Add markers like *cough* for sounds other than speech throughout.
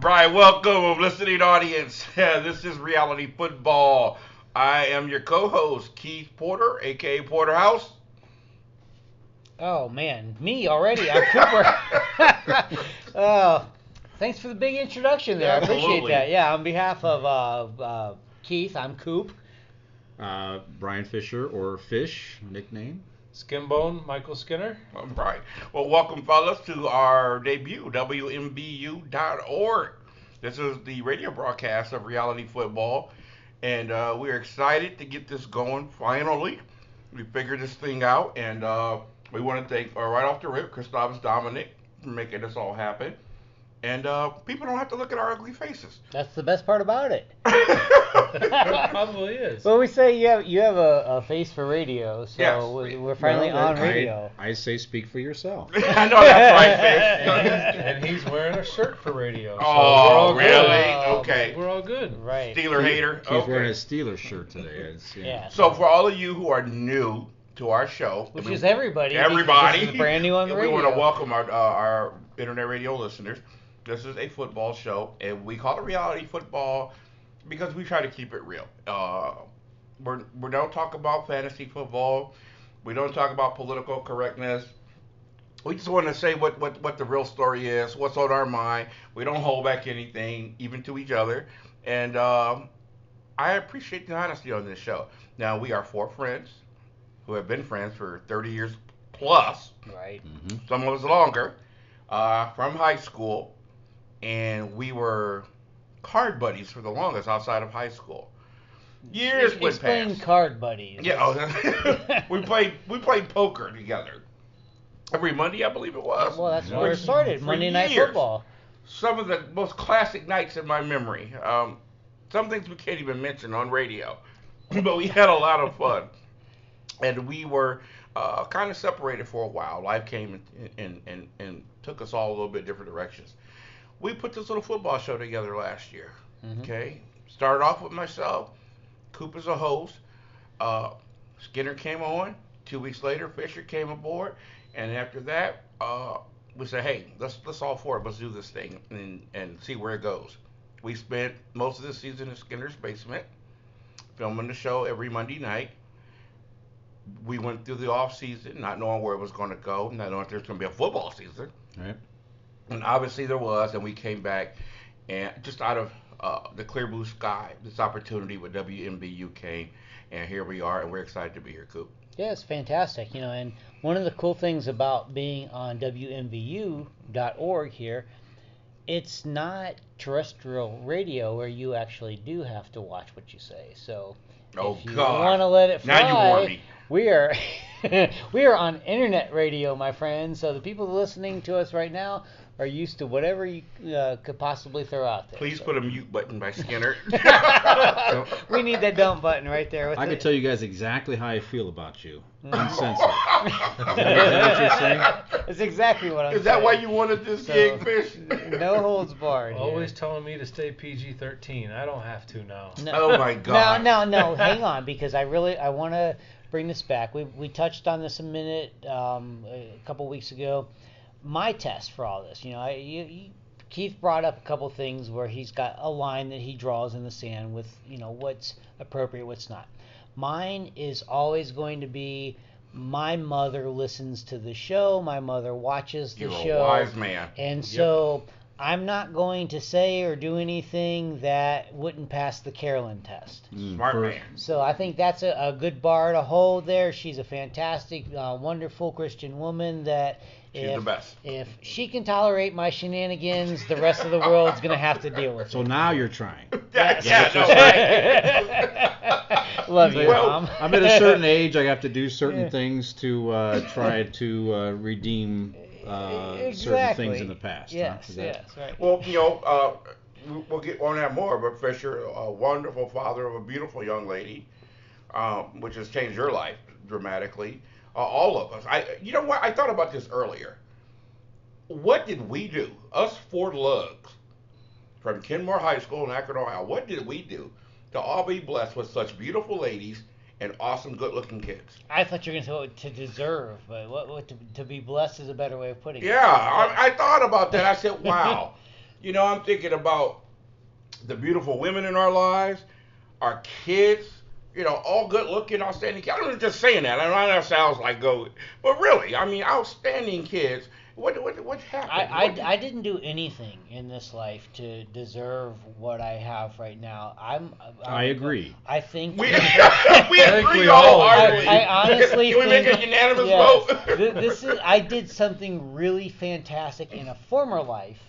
Brian, welcome, listening audience. *laughs* this is Reality Football. I am your co-host, Keith Porter, aka Porterhouse. Oh man, me already? I'm Cooper. *laughs* oh, thanks for the big introduction there. I appreciate that. Yeah, on behalf of uh, uh, Keith, I'm Coop. Uh, Brian Fisher or Fish nickname. Skinbone, Michael Skinner. All right. Well, welcome, fellas, to our debut, WMBU.org. This is the radio broadcast of reality football, and uh, we're excited to get this going finally. We figured this thing out, and uh, we want to thank, uh, right off the rip, Christoph Dominic for making this all happen. And uh, people don't have to look at our ugly faces. That's the best part about it. *laughs* It probably is. Well, we say you have you have a, a face for radio, so Yes. we- we're finally Well, on radio. I, say speak for yourself. *laughs* I know that's right, and, Fish. and he's wearing a shirt for radio. So Oh, we're all really? Good. Okay. We're all good. right. Steeler hater. He's wearing a Okay. Steelers shirt today. It's, Yeah. So for all of you who are new to our show, Which we- is everybody. everybody, This is brand new on the radio. we want to welcome our uh, our internet radio listeners. This is a football show, and we call it reality football because we try to keep it real. Uh, we're, we don't talk about fantasy football. We don't talk about political correctness. We just want to say what, what, what the real story is, what's on our mind. We don't hold back anything, even to each other. And um, I appreciate the honesty on this show. Now, we are four friends who have been friends for 30 years plus, Right. hmm some of us longer, uh, from high school. And we were card buddies for the longest outside of high school. Years went Explain past. card buddies. Yeah, oh, *laughs* we *laughs* played we played poker together every Monday, I believe it was. Well, that's where it started. Monday Night years. Football. Some of the most classic nights in my memory. Um, some things we can't even mention on radio, *clears throat* but we had a lot of fun, and we were uh, kind of separated for a while. Life came and, and and and took us all a little bit different directions. We put this little football show together last year. Mhm. Okay, started off with myself. Coop as a host. Uh, Skinner came on. Two weeks later, Fisher came aboard, and after that, uh, we said, "Hey, let's let's all four of us do this thing and and see where it goes." We spent most of the season in Skinner's basement, filming the show every Monday night. We went through the off season, not knowing where it was going to go, not knowing if there's going to be a football season. Right. And obviously there was, and we came back, and just out of uh, the clear blue sky, this opportunity with WMBU came, and here we are, and we're excited to be here, Coop. Yeah, it's fantastic. You know, and one of the cool things about being on WMBU.org here, it's not terrestrial radio where you actually do have to watch what you say. So Oh if you want to let it fly, now you warn me. we are *laughs* we are on internet radio, my friends. So the people listening to us right now are used to whatever you uh, could possibly throw out there. Please So- put a mute button by Skinner. *laughs* we need that dump button right there. With I the- could tell you guys exactly how I feel about you. Mm. Uncensored. *laughs* Is that what? That's exactly what I'm saying. Is that saying. why you wanted this So, gig, Fish? No holds barred. here. Always telling me to stay PG-13. I don't have to now. No. Oh my God! No, no, no. Hang on, because I really I want to bring this back. We we touched on this a minute um, a couple weeks ago. My test for all this, you know, I, you, you, Keith brought up a couple things where he's got a line that he draws in the sand with you know what's appropriate, what's not. Mine is always going to be. My mother listens to the show. My mother watches the You're a show. wise man. And so I'm not going to say or do anything that wouldn't pass the Carolyn test. Smart man. So I think that's a, a good bar to hold there. She's a fantastic, uh, wonderful Christian woman that She's if, the best. if she can tolerate my shenanigans, the rest of the world's going to have to deal with it. So now you're trying. *laughs* Yeah, Yes. yeah, no, *laughs* right. Love you, Well, Mom. I'm at a certain *laughs* age. I have to do certain things to uh, try to uh, redeem uh, certain things in the past. huh? Yes, that- yes, right. Well, you know, uh, we- we'll get on that more, but Fisher, a wonderful father of a beautiful young lady, um, which has changed your life dramatically. Uh, all of us. I, you know what? I thought about this earlier. What did we do? Us four lugs from Kenmore High School in Akron, Ohio. What did we do to all be blessed with such beautiful ladies and awesome, good-looking kids? I thought you were going to say to deserve, but what, what to, to be blessed is a better way of putting it. Yeah, I, I thought about that. I said, *laughs* wow. You know, I'm thinking about the beautiful women in our lives, our kids. You know, all good looking, outstanding kids. I'm not just saying that. I know that sounds like go, but really, I mean, outstanding kids. What what what happened? I, What- I, I didn't do anything in this life to deserve what I have right now. I'm. I'm I agree. I think. we *laughs* *laughs* we agree all wholeheartedly. agree. I, I honestly *laughs* Can we make a unanimous yes, vote? this is. I did something really fantastic in a former life,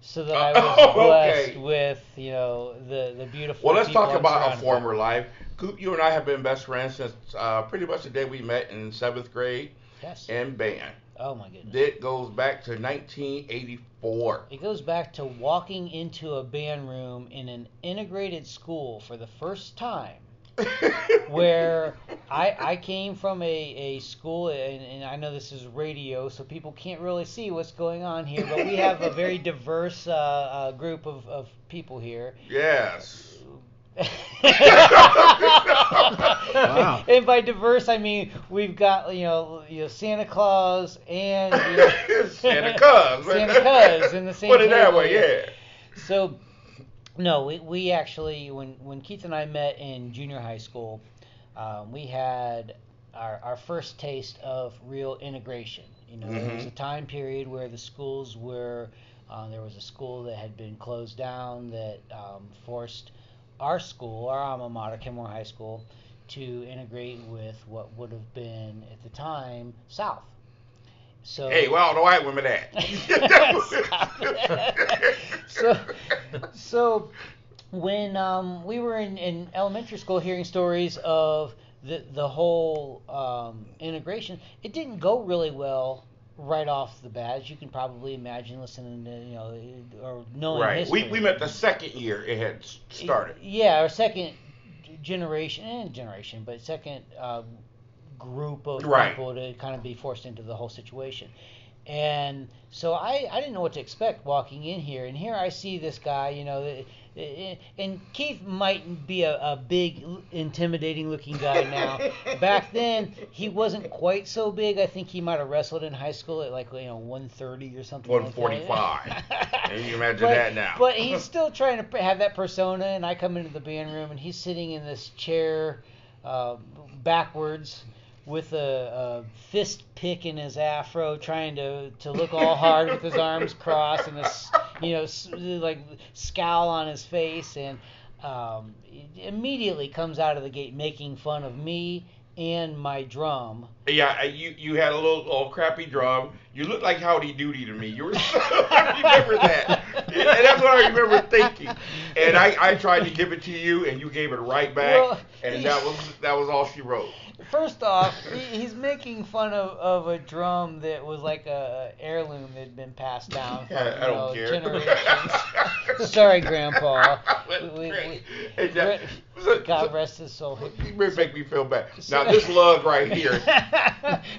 so that I was Oh, blessed with you know the the beautiful. Well, let's talk about a former life. Coop, you and I have been best friends since uh, pretty much the day we met in seventh grade Yes. in band. Oh my goodness. It goes back to 1984. It goes back to walking into a band room in an integrated school for the first time. *laughs* where I, I came from a, a school, and, and I know this is radio, so people can't really see what's going on here, but we have a very *laughs* diverse uh, uh, group of, of people here. yes. Wow. And by diverse, I mean we've got you know you know Santa Claus and you know, *laughs* Santa Claus. Santa Claus in the same Put it that way, yeah. So, no, we, we actually when when Keith and I met in junior high school, um, we had our our first taste of real integration. You know, there was Mhm. a time period where the schools were. Uh, there was a school that had been closed down that um, forced our school, our alma mater, Kenmore High School, to integrate with what would have been at the time South. So Hey, where all the white women at? *laughs* *laughs* So- so when um, we were in, in elementary school hearing stories of the the whole um, integration, it didn't go really well right off the bat, as you can probably imagine listening to you know or knowing right. history. We, we met the second year it had started. Yeah, our second generation, and generation, but second uh, group of Right. people to kind of be forced into the whole situation. And so I, I didn't know what to expect walking in here. And here I see this guy, you know, and Keith might be a, a big, intimidating looking guy *laughs* now. Back then, he wasn't quite so big. I think he might have wrestled in high school at like, you know, 130 or something. like that. 145. And you imagine But- that now. But he's still trying to have that persona, and I come into the band room, and he's sitting in this chair, uh, backwards, with a, a fist pick in his afro, trying to to look all hard with his arms crossed and this, you know, like scowl on his face, and um, immediately comes out of the gate making fun of me and my drum. Yeah, you you had a little, little crappy drum. You looked like Howdy Doody to me. You were. *laughs* so, I remember that, and that's what I remember thinking. And I, I tried to give it to you, and you gave it right back, Well, and that was that was all she wrote. First off, he, he's making fun of, of a drum that was like a heirloom that had been passed down *laughs* for I, I don't know, care. generations. *laughs* Sorry, Grandpa. We- we- great. we- And so- God so- rest his soul. You may make me feel bad. So- Now this lug right *laughs* here.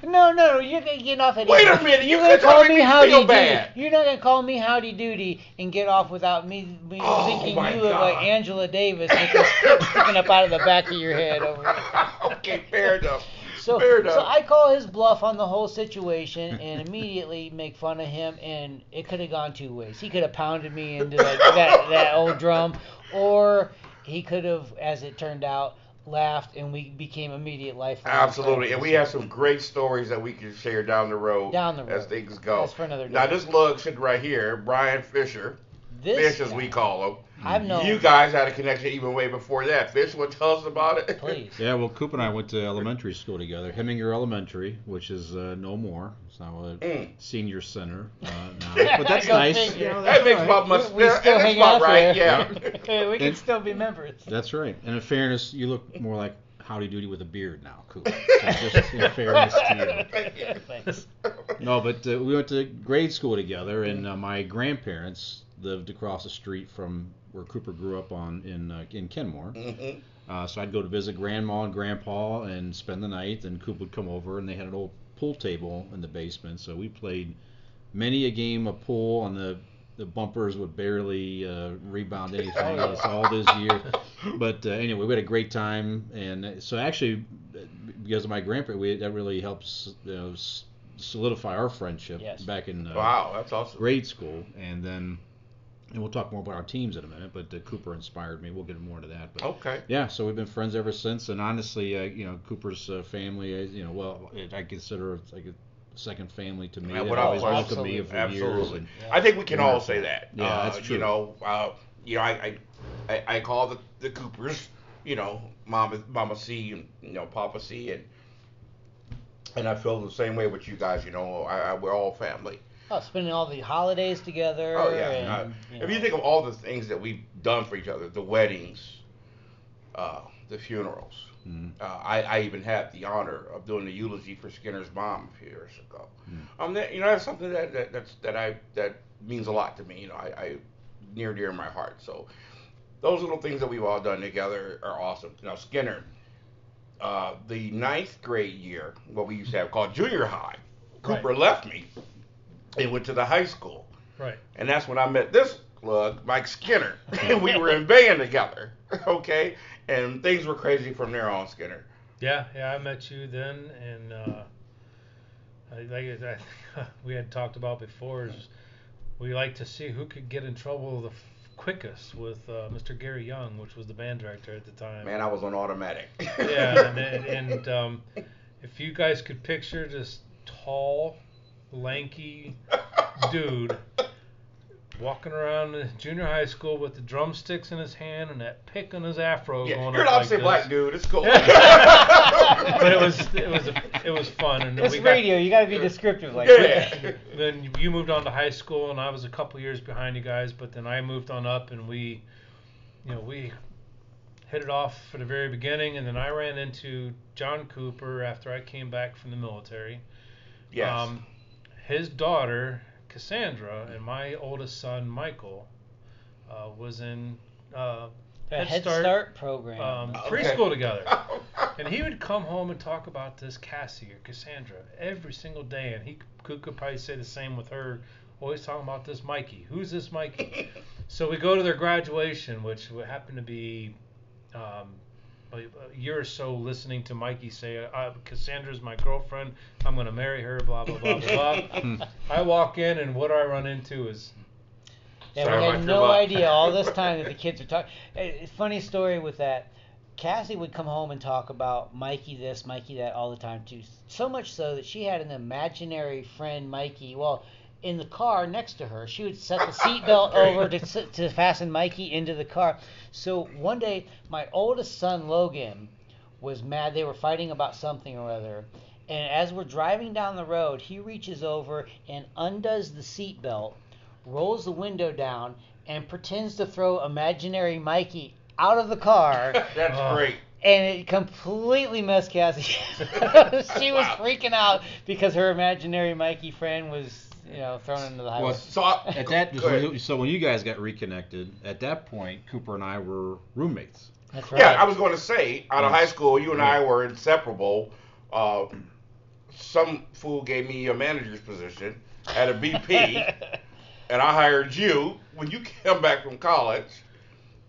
no, no, you're gonna get off at Wait a minute, you You're gonna call me howdy doody. You're not gonna call me howdy doody and get off without me, me Oh, thinking you look like Angela Davis with this stick sticking up out of the back of your head over here. okay, fair enough. So, fair enough. so I call his bluff on the whole situation and immediately make fun of him, and it could have gone two ways. He could have pounded me into that, *laughs* that, that old drum, or he could have, as it turned out, laughed and we became immediate lifelong Absolutely, and we have some great stories that we can share down the road. Down the road as things go. That's for another day. Now this lug sitting right here, Brian Fisher, This Fish as guy, we call him. I've known. You guys had a connection even way before that. Fish, what tell us about it? Please. Yeah, well, Coop and I went to elementary school together, Heminger Elementary, which is uh, no more. It's now a Mm. senior center uh, now, *laughs* but that's nice. You know, That makes all about right. much. We, we still hang out right. there. Yeah. *laughs* we can And- still be members. That's right. And in fairness, you look more like Howdy Doody with a beard now, Coop. *laughs* So just in fairness to *laughs* you. Thanks. No, but uh, we went to grade school together, and uh, my grandparents lived across the street from where Cooper grew up on in uh, in Kenmore. Mhm. Uh, so I'd go to visit grandma and grandpa and spend the night. And Coop would come over, and they had an old pool table in the basement. So we played many a game of pool, on the the bumpers would barely uh, rebound *laughs* anything. It's all this year. But uh, anyway, we had a great time, and uh, so actually, uh, because of my grandpa, we, that really helps you know, solidify our friendship Yes. back in uh, Wow, that's awesome. grade school, and then and we'll talk more about our teams in a minute. But uh, Cooper inspired me. We'll get more into that. But Okay. yeah, so we've been friends ever since. And honestly, uh, you know, Cooper's uh, family, is, you know, well, it, I consider it like a second family to me. Yeah, They've always question. welcomed me for Absolutely. years. And, I think we can all say that. Yeah, Uh, that's true. You know, uh, you know, I, I, I, I call the, the Coopers, you know, Mama, Mama C and you know Papa C, and and I feel the same way with you guys. You know, I, I we're all family. Oh, spending all the holidays together. Oh yeah. And, Uh, you if you think of all the things that we've done for each other, the weddings, uh, the funerals. Mhm. Uh, I, I even had the honor of doing the eulogy for Skinner's mom a few years ago. Mm. Um, that, you know, that's something that, that that's that I that means a lot to me. You know, I, I near dear in my heart. So those little things that we've all done together are awesome. Now Skinner, uh, the ninth grade year, what we used to have called junior high, Cooper left me and went to the high school, Right. and that's when I met this plug, Mike Skinner, and *laughs* *laughs* we were in band together. *laughs* Okay, and things were crazy from there on, Skinner. Yeah, yeah, I met you then, and uh, I, like I, I, *laughs* we had talked about before, is we like to see who could get in trouble the f- quickest with uh, Mr. Gary Young, which was the band director at the time. Man, I was on automatic. yeah, and, and, and *laughs* um, if you guys could picture this tall, lanky dude walking around the junior high school with the drumsticks in his hand and that pick on his afro Yeah, going you're an up like opposite this. black dude. It's cool. *laughs* *laughs* but it was it was it was fun and It's we got- radio. You got to be descriptive like Yeah. that. *laughs* then you moved on to high school and I was a couple years behind you guys, but then I moved on up and we, you know, we hit it off for the very beginning, and then I ran into John Cooper after I came back from the military. yes. Um, his daughter Cassandra and my oldest son Michael uh, was in uh, A Head Head Start, Start, program. um, Okay. preschool together. *laughs* And he would come home and talk about this Cassie or Cassandra every single day, and he could, could probably say the same with her. Always talking about this Mikey. Who's this Mikey? *laughs* so we go to their graduation, which happened to be um, a, a year or so listening to Mikey say, uh, "Cassandra's my girlfriend. I'm going to marry her." Blah blah blah blah. blah. *laughs* I walk in, and what I run into is Yeah, Sorry we had no luck. idea all this *laughs* time that the kids were talking. Funny story with that. Cassie would come home and talk about Mikey this, Mikey that all the time too. So much so that she had an imaginary friend, Mikey. Well, in the car next to her, she would set the *laughs* seatbelt Great. over to to fasten Mikey into the car. So one day, my oldest son Logan was mad. They were fighting about something or other. And as we're driving down the road, he reaches over and undoes the seatbelt, rolls the window down, and pretends to throw imaginary Mikey out of the car. *laughs* That's Oh. great. and it completely messed Cassie. *laughs* she was Wow. freaking out because her imaginary Mikey friend was, you know, thrown into the highway. Well, So I, At that, go so when you guys got reconnected, at that point, Cooper and I were roommates. That's right. Yeah, I was going to say, out of Yes. high school, you and I were inseparable. Uh, some fool gave me a manager's position at a BP, *laughs* and I hired you when you came back from college.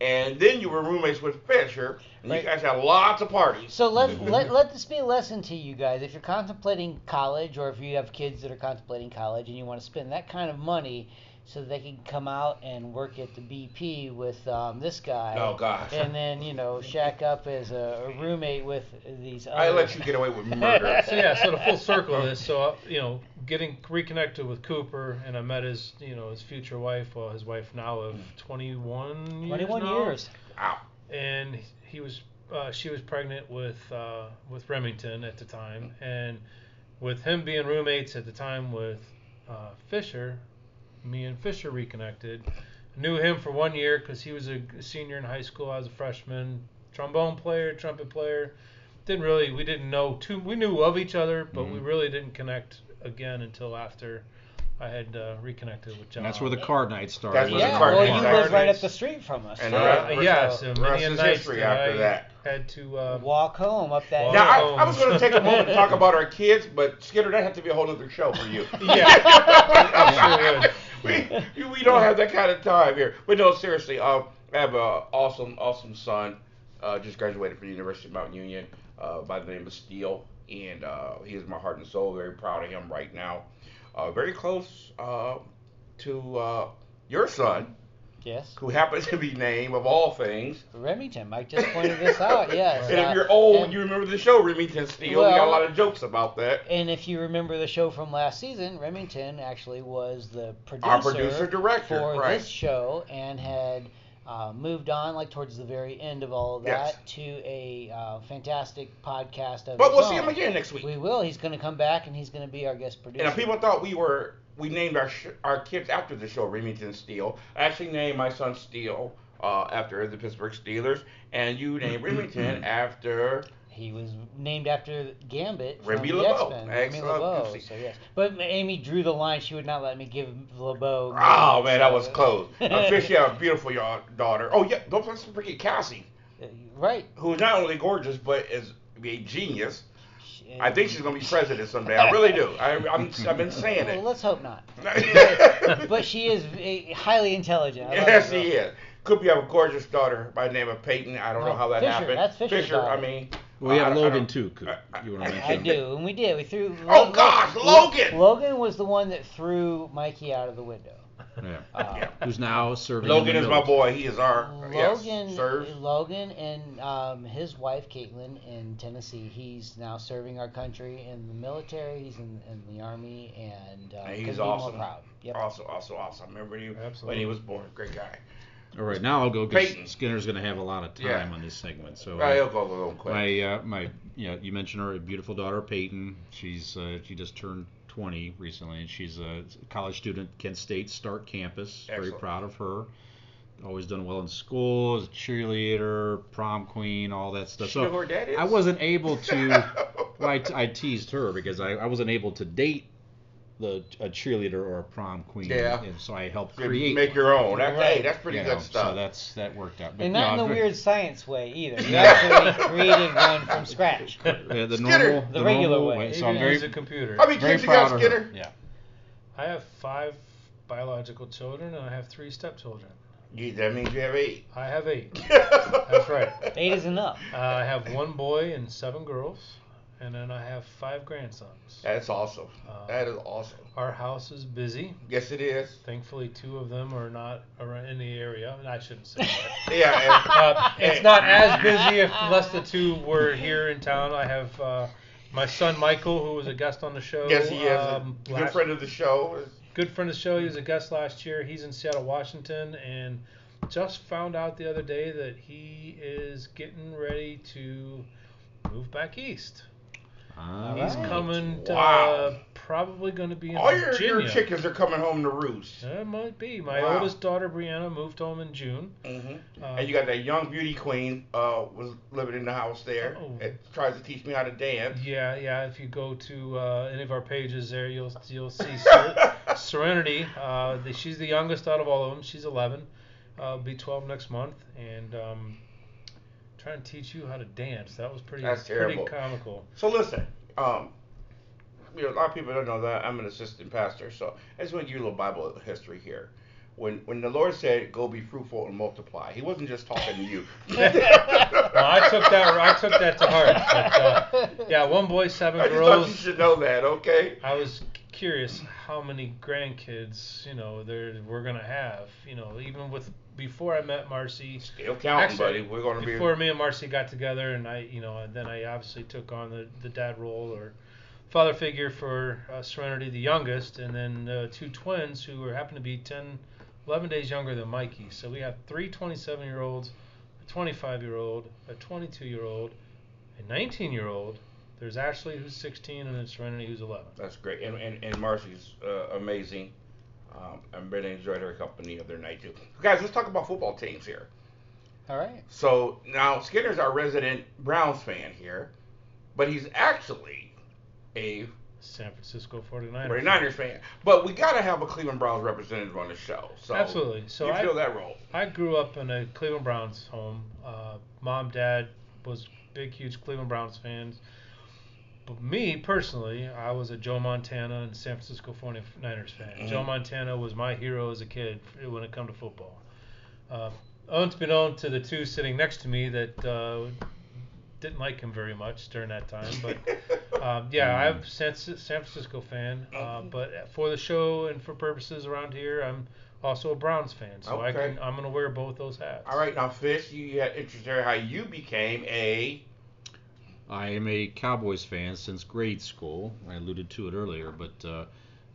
And then you were roommates with Fisher, and Right. you guys had lots of parties. So let, *laughs* let let this be a lesson to you guys. If you're contemplating college, or if you have kids that are contemplating college, and you want to spend that kind of money, so they can come out and work at the BP with um, this guy, Oh gosh, and then you know shack up as a, a roommate with these. Other I let you get away with murder. *laughs* so yeah, so the full circle of this. So uh, you know, getting reconnected with Cooper, and I met his you know his future wife, well his wife now of 21 years. 21 now. years. Wow. and he was uh, she was pregnant with uh, with Remington at the time, and with him being roommates at the time with uh, Fisher, me and Fisher reconnected. Knew him for one year because he was a senior in high school. I was a freshman. Trombone player, trumpet player. Didn't really we didn't know too. We knew of each other, but we Mhm. really didn't connect again until after I had uh, uh, with John. And that's where the card night started. That's where the Yeah, card well, night you started. live right up the street from us. And so the Uh, yeah, rest- so the many rest a is nights history that after I that. had to uh, walk home up that. Walk Now, I. I was going to take a moment to talk *laughs* about our kids, but Skinner, that had to be a whole other show for you. Yeah, *laughs* we, we don't have that kind of time here. But no, seriously, um, I have an awesome, awesome son. Uh, just graduated from the University of Mount Union uh, by the name of Steele, and uh, he is my heart and soul. Very proud of him right now. Uh, very close uh, to uh, your son, Yes. who happens to be named of all things. Remington. Mike just pointed this out. *laughs* Yes. And uh, if you're old, and- you remember the show Remington Steele. we got a lot of jokes about that. And if you remember the show from last season, Remington actually was the producer, Our producer director, for right. this show and had uh, moved on, like towards the very end of all of Yes. that, to a uh, fantastic podcast of But we'll see him again next week. We will. He's going to come back and he's going to be our guest producer. And if people thought we were we named our sh- our kids after the show Remington Steele. I actually named my son Steele uh, after the Pittsburgh Steelers, and you named *clears throat* Remington after He was named after Gambit Remy from the LeBeau. X-Men. Remy. LeBeau. To. So yes, but Amy drew the line. She would not let me give LeBeau. Oh man, that was close. I fish you have a beautiful daughter. Oh yeah, don't forget Cassie, right. who's not only gorgeous but is a genius. I think she's gonna be president someday. I really do. I, I'm I've been saying Well, it. let's hope not. *laughs* But she is eh, highly intelligent. I yes, she is. Could be have a gorgeous daughter by the name of Peyton. I don't know how that Fisher. happened. That's Fisher's Fisher. I mean, we have Logan too. Coop. You want to mention? I do, and we did. We threw. Oh, Lo- gosh, Logan! Logan was the one that threw Mikey out of the window. Yeah. Uh, *laughs* Yeah. Who's now serving? Logan is my boy. He is our Logan, yes, serves. Logan, and um, his wife Caitlin in Tennessee. He's now serving our country in the military. He's in, in the army, and uh, And he's be awesome. more proud. Yep. Also, also awesome. I remember you when Absolutely. he was born. Great guy. All right, now I'll go because Peyton. Skinner's going to have a lot of time Yeah. on this segment. So Right, uh, he'll go a little quick. my uh, my you know you mentioned her beautiful daughter Peyton. She's uh, she just turned 20 recently, and she's a college student at Kent State Stark Campus. Very proud of her. Always done well in school, as a cheerleader, prom queen, all that stuff. So who her dad is? I wasn't able to. *laughs* well, I, I teased her because I, I wasn't able to date the a cheerleader or a prom queen. Yeah. And so I helped You create. Make your own. That's, Right. Hey, that's pretty You good know, stuff. So that's that worked out. But, And no, not in the weird science way either. You actually created one from scratch. *laughs* Yeah, the Skinner. normal, The regular normal way. So I'm very, use a computer. How many kids you proud got, of her. Skinner? Yeah. I have five biological children and I have three stepchildren. You, that means you have eight. I have eight. *laughs* That's right. Eight is enough. Uh, I have one boy and seven girls, and then I have five grandsons. That's awesome. Uh, That is awesome. Our house is busy. Yes, it is. Thankfully, two of them are not around in the area. And I shouldn't say that. *laughs* Yeah. Uh, it's not as busy if unless the two were here in town. I have uh, my son Michael, who was a guest on the show. Yes, he is. um, a good friend of the show. good friend of the show. He was a guest last year. He's in Seattle, Washington, and just found out the other day that he is getting ready to move back east. Ah, He's right. coming. To, Wow. uh, probably going to be in All your, Virginia. your chickens are coming home to roost. That might be. My Wow. oldest daughter Brianna moved home in June. hmm Uh, and you got that young beauty queen uh, was living in the house there. Oh. It tries to teach me how to dance. Yeah, yeah. If you go to uh, any of our pages there, you'll you'll see Ser- *laughs* Serenity. Uh, the, she's the youngest out of all of them. She's 11. Uh, be 12 next month, and um, trying to teach you how to dance. That was pretty That's pretty terrible. comical. So listen, um, you know, a lot of people don't know that I'm an assistant pastor, so I just want to give you a little Bible history here. When when the Lord said, "Go be fruitful and multiply," He wasn't just talking to you. *laughs* Well, I took that I took that to heart. But, uh, yeah, one boy, seven I thought you girls. should know that, okay? I was curious how many grandkids you know there we're gonna have. You know, even with before I met Marcy. Still counting, Actually, buddy. We're gonna be. before me and Marcy got together, and I, you know, and then I obviously took on the, the dad role or father figure for uh, Serenity, the youngest, and then uh, two twins who were happen to be 10, 11 days younger than Mikey. So we have three 27 year olds, a 25 year old, a 22 year old, a 19 year old. There's Ashley who's 16, and then Serenity who's 11. That's great, and and, and Marcy's uh, amazing. Um, I really enjoyed her company the other night too. Guys, let's talk about football teams here. All right. So now Skinner's our resident Browns fan here, but he's actually a San Francisco 49ers. 49ers fan. But we got to have a Cleveland Browns representative on the show. So Absolutely. So you I, feel that role. I grew up in a Cleveland Browns home. Uh, mom, dad was big, huge Cleveland Browns fans. But me personally, I was a Joe Montana and San Francisco 49ers fan. Mhm. Joe Montana was my hero as a kid when it come to football. Uh, unbeknown to the two sitting next to me that uh, didn't like him very much during that time, but *laughs* Um, yeah, I'm a San Francisco fan, uh, but for the show and for purposes around here, I'm also a Browns fan. So I can, I'm gonna wear both those hats. All right, now Fish, you had interest there how you became a. I am a Cowboys fan since grade school. I alluded to it earlier, but uh,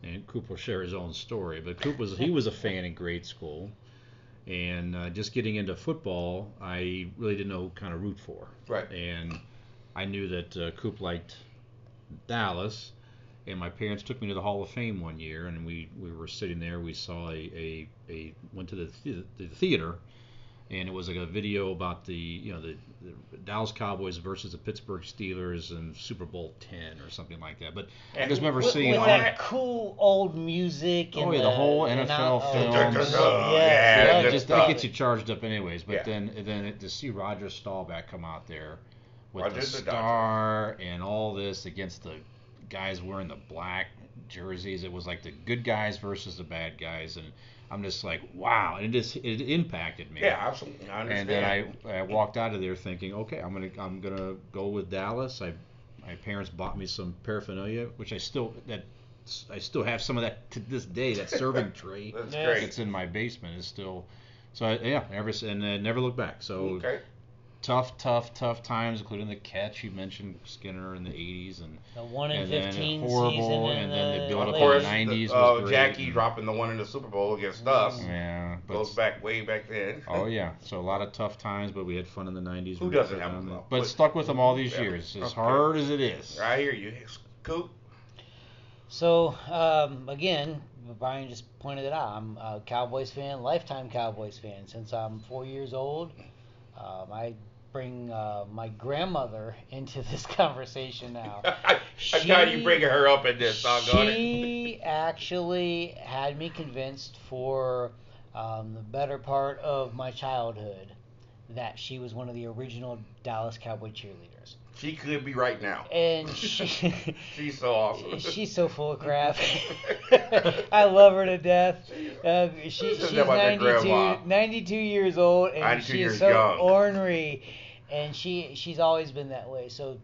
and Coop will share his own story. But Coop was he was a fan in grade school, and uh, just getting into football, I really didn't know kind of root for. Right. And I knew that uh, Coop liked Dallas, and my parents took me to the Hall of Fame one year, and we, we were sitting there. We saw a, a, a went to the, the, the theater, and it was like a video about the you know the, the Dallas Cowboys versus the Pittsburgh Steelers in Super Bowl ten or something like that. But I just remember With, seeing with all that cool old music. Oh, and yeah, the whole NFL out- films. yes, Yeah, Yeah, yes, it just that gets you charged up anyways. But Yeah. then then it, to see Roger Staubach come out there with Roger the the star and all this against the guys wearing the black jerseys, it was like the good guys versus the bad guys, and I'm just like, wow, and it just it impacted me. Yeah, absolutely. I understand. And then I, I walked out of there thinking, okay, I'm gonna I'm gonna go with Dallas. I my parents bought me some paraphernalia, which I still that I still have some of that to this day. That serving *laughs* tray That's Yes. great. that's in my basement is still. So I, yeah, ever and uh, never look back. So Okay. Tough, tough, tough times, including the catch. You mentioned Skinner in the '80s, and The one in and then fifteen horrible, season, and then they the built Of up late- in the 90s the, uh, great, Jackie and- dropping the one in the Super Bowl against us yeah, but goes back way back then. *laughs* Oh yeah, so a lot of tough times, but we had fun in the '90s. Who doesn't have on fun? But But- stuck with them all these Yeah. years, as Okay. hard as it is. I hear you, Coop. So um, again, Brian just pointed it out. I'm a Cowboys fan, lifetime Cowboys fan since I'm four years old. Um, I bring uh, my grandmother into this *laughs* conversation now. *laughs* I, got you She- bringing her up in this. She actually had me convinced for um, the better part of my childhood that she was one of the original Dallas Cowboy cheerleaders. She could be right now. And *laughs* she, She's so awesome. she's so full of crap. I love her to death. Uh, she, she's that about their 92, 92 years old, and 92 she is so young. ornery. And she she's always been that way. So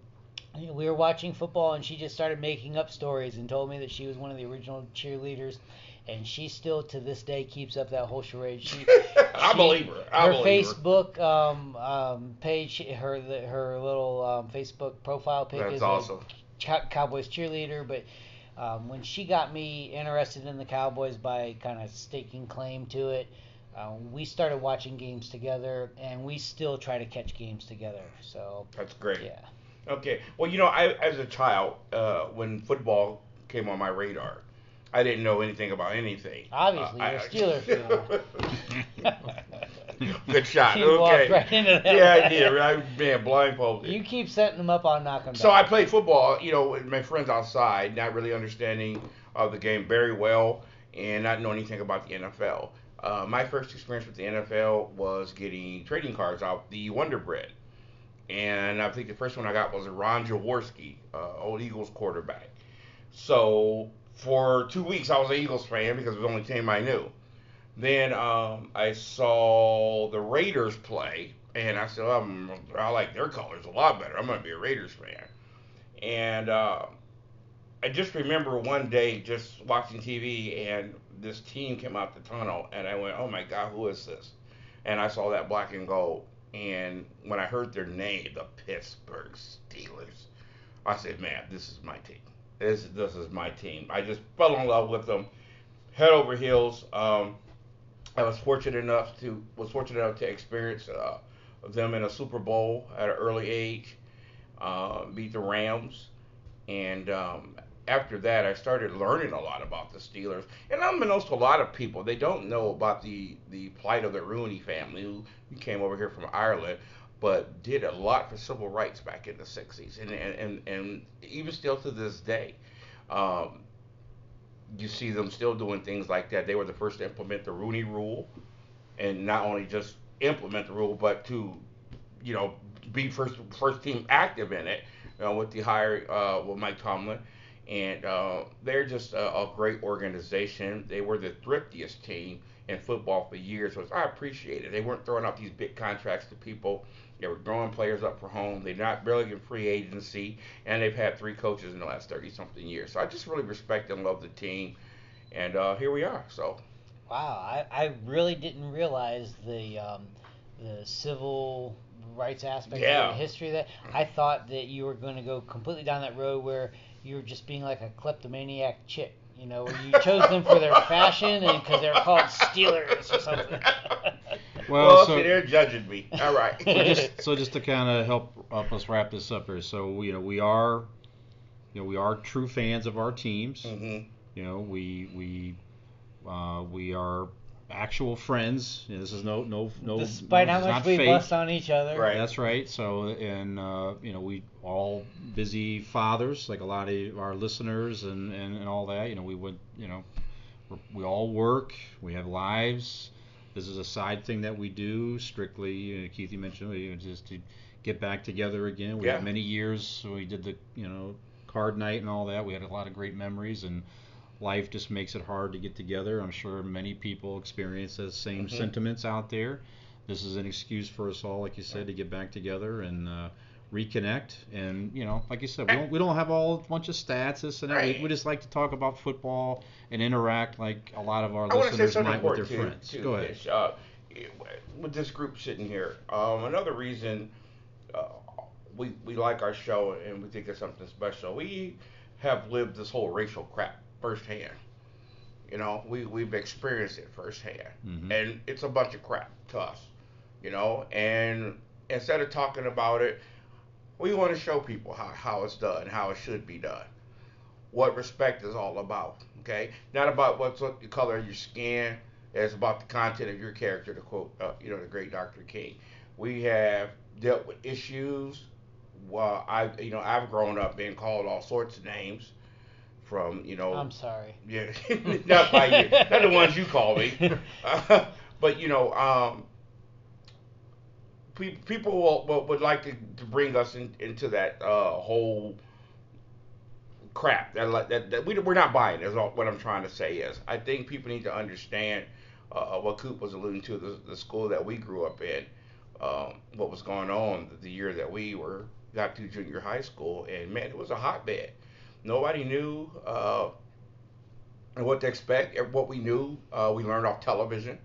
we were watching football, and she just started making up stories and told me that she was one of the original cheerleaders. And she still, to this day, keeps up that whole charade. She, *laughs* I she- believe her. I her believe her. Facebook um, um, page, her her little um, Facebook profile pic That's is awesome. a Cowboys cheerleader. But um, when she got me interested in the Cowboys by kind of staking claim to it, uh, we started watching games together, and we still try to catch games together. So That's great. yeah, Okay. Well, you know, I as a child, uh, when football came on my radar, I didn't know anything about anything. Obviously, Uh, you're a I- Steeler *laughs* Good shot. *laughs* You okay. right into that Yeah, I did. Right, man, blindfolded. you keep setting them up, I'll knock them So down. I played football, you know, with my friends outside, not really understanding uh, the game very well, and not knowing anything about the NFL. Uh, my first experience with the NFL was getting trading cards out the Wonder Bread, and I think the first one I got was Ron Jaworski, uh, old Eagles quarterback. So for two weeks I was an Eagles fan because it was the only team I knew. Then um, I saw the Raiders play, and I said, um, I like their colors a lot better. I'm gonna be a Raiders fan. And uh, I just remember one day just watching TV, and this team came out the tunnel, and I went, oh my God, who is this? And I saw that black and gold, and when I heard their name, the Pittsburgh Steelers, I said, man, this is my team. This this is my team. I just fell in love with them, head over heels. Um, I was fortunate enough to was fortunate enough to experience uh, them in a Super Bowl at an early age, uh, beat the Rams, and um, after that I started learning a lot about the Steelers. And unbeknownst to a lot of people, they don't know about the the plight of the Rooney family, who came over here from Ireland, but did a lot for civil rights back in the '60s, and and and, and even still to this day. Um, you see them still doing things like that. They were the first to implement the Rooney Rule, and not only just implement the rule, but to, you know, be first first team active in it. You know, with the hire uh, with Mike Tomlin, and uh, they're just a, a great organization. They were the thriftiest team in football for years, which I appreciated. They weren't throwing out these big contracts to people. They were throwing players up for home. They're not really in free agency, and they've had three coaches in the last 30 something years. So I just really respect and love the team, and uh, here we are. So Wow, I, I really didn't realize the um, the civil rights aspect Yeah. of the history of that. I thought that you were going to go completely down that road where you were just being like a kleptomaniac chick, you know, where you chose them for their fashion and because they're called Steelers or something. *laughs* Well, well, so- see, they're judging me. All right. so just *laughs* so just to kind of help help us wrap this up here. So you know we are, you know we are true fans of our teams. hmm You know we we uh, we are actual friends. You know, this is no no no. Despite no, how much we fake. bust on each other. Right. That's right. So, and uh, you know, we all busy fathers, like a lot of our listeners, and, and, and all that. You know, we would, you know, we're, we all work. We have lives. This is a side thing that we do strictly. You know, Keith, you mentioned we just to get back together again. We Yeah. had many years. So we did the, you know, card night and all that. We had a lot of great memories and. Life just makes it hard to get together. I'm sure many people experience those same Mhm. sentiments out there this is an excuse for us all, like you said, to get back together and uh, reconnect. And you know, like you said, we don't we don't have all a bunch of stats, this and that. We, Right. we just like to talk about football and interact like a lot of our I to listeners might with their important friends. too Go ahead. Ish. Uh, with this group sitting here, um, another reason uh, we we like our show and we think it's something special. We have lived this whole racial crap firsthand. You know, we we've experienced it firsthand, Mhm. and it's a bunch of crap to us. You know, and instead of talking about it, we want to show people how, how it's done, how it should be done, what respect is all about. Okay, not about what's what the color of your skin. It's about the content of your character. To quote, uh, you know, the great Dr. King. We have dealt with issues. Well, I, you know, I've grown up being called all sorts of names, from you know, I'm sorry. yeah, *laughs* not by you, not the ones you call me. *laughs* Uh, but you know, um, pe- people will, will, would like to, to bring us in, into that uh, whole crap. That, that, that we, we're not buying. Is all, what I'm trying to say is, I think people need to understand uh, what Coop was alluding to. The, the school that we grew up in, um, what was going on the year that we were got to junior high school, and man, it was a hotbed. Nobody knew. Uh, what to expect. What we knew, uh, we learned off television,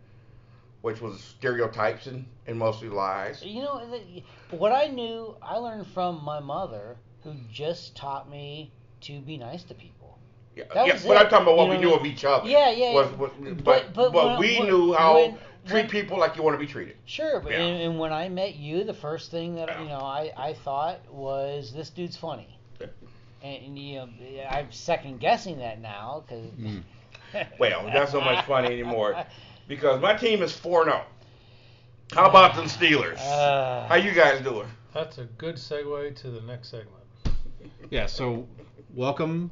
which was stereotypes and, and mostly lies. You know, the- what I knew, I learned from my mother, who just taught me to be nice to people. Yeah, That yeah, was but it. I'm talking about what You we know knew of each other. Yeah, yeah, Was, was, but But- but, but when- we when- knew how when- treat people like you want to be treated. Sure, but Yeah. and, and when I met you, the first thing that Yeah. you know I, I thought was this dude's funny. And, and, you know I'm second guessing that now because. Mm. *laughs* Well, not so much funny anymore *laughs* because my team is four zero. How about them Steelers? Uh, How you guys doing? That's a good segue to the next segment. Yeah. So, welcome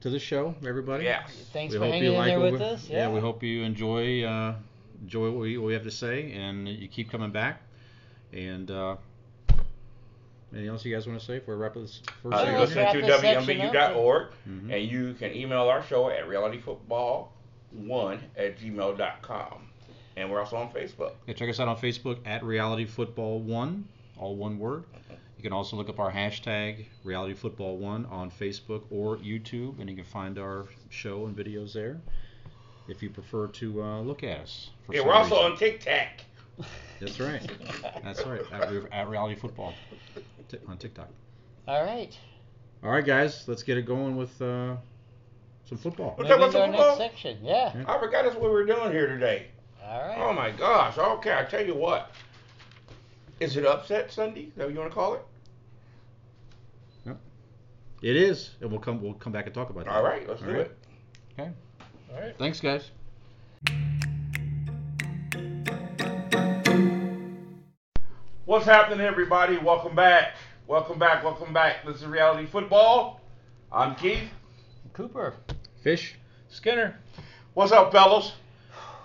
to the show, everybody. Yes. Thanks we for hanging you in like there with we, us. Yeah. we hope you enjoy uh, enjoy what we, what we have to say, and you keep coming back. And uh, anything else you guys want to say before we wrap up this first Uh, Yeah, you let's listen to this section up. WMBU.org, Mhm. and you can email our show at realityfootball1 at gmail.com. And we're also on Facebook. Yeah, check us out on Facebook at Reality Football One, all one word. You can also look up our hashtag Reality Football One on Facebook or YouTube, and you can find our show and videos there. If you prefer to uh, look at us. For Yeah, we're also reason. on TikTok. That's right. That's right. *laughs* At, Re- at Reality Football Ti- on TikTok. All right. All right, guys, let's get it going with uh, some football. We're Moving talking to our about next football? section. Yeah. Yeah. I forgot that's what we're doing here today. All right. Oh my gosh. Okay, I tell you what. Is it upset Sunday? Is that what you want to call it? It is, and we'll come we'll come back and talk about that. All right, let's All do right. it. Okay. All right. Thanks, guys. What's happening, everybody? Welcome back. Welcome back. Welcome back. This is Reality Football. I'm Keith. Cooper. Fish. Skinner. What's up, fellas?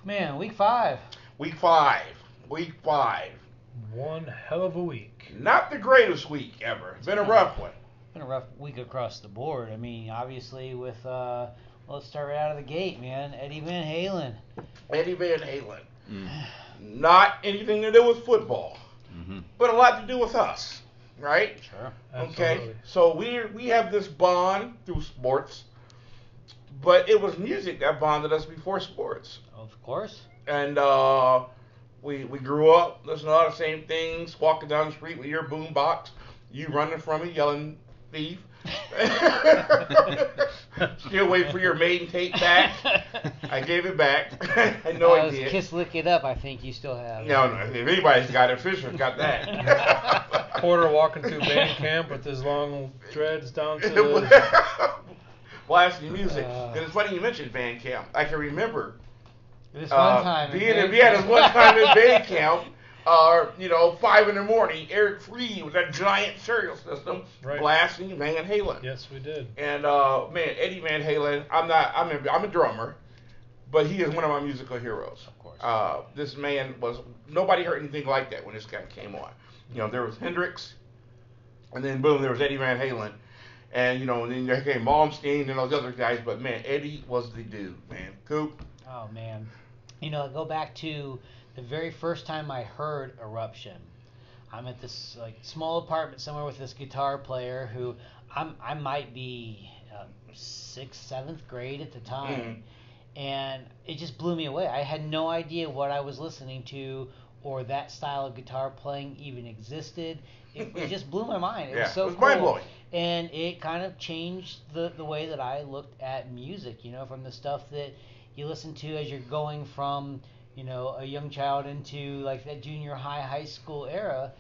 Man, week five. Week five. Week five. One hell of a week. Not the greatest week ever. It's been a rough one. been a rough week across the board. I mean, obviously with uh, well, let's start right out of the gate, man. Eddie Van Halen. Eddie Van Halen. Mm. Not anything to do with football, hmm but a lot to do with us, right? Sure. Okay, Absolutely. so we we have this bond through sports, but it was music that bonded us before sports, Of course. and uh, we we grew up listening to all the same things, walking down the street with your boom box, you running from me yelling thief. *laughs* *laughs* *laughs* Still wait for your maiden tape back. I gave it back. *laughs* I know I Uh, did. Kiss Lick It Up, I think you still have. No, no. If anybody's got it, Fisher's got that. *laughs* Porter walking through band camp with his long dreads down to the. Blasting music. Uh. and it's funny you mentioned band camp. I can remember This uh, one time. being in, band we had this one time in band camp. Uh, you know, five in the morning, Eric Free with that giant stereo system Right. blasting Van Halen. Yes, we did. And uh, man, Eddie Van Halen. I'm not. I'm a, I'm a drummer, but he is one of my musical heroes. Of course. Uh, this man was nobody heard anything like that when this guy came on. You know, there was Hendrix, and then boom, there was Eddie Van Halen, and you know, and then there came Malmsteen and all those other guys. But man, Eddie was the dude, man. Coop. Oh man, you know, go back to the very first time I heard Eruption. I'm at this like small apartment somewhere with this guitar player who I'm I might be uh, sixth, seventh grade at the time, and it just blew me away. I had no idea what I was listening to or that style of guitar playing even existed. It, it just blew my mind. It yeah, was so it was cool mind blowing. and it kind of changed the the way that I looked at music. You know, from the stuff that you listen to as you're going from you know a young child into like that junior high, high school era.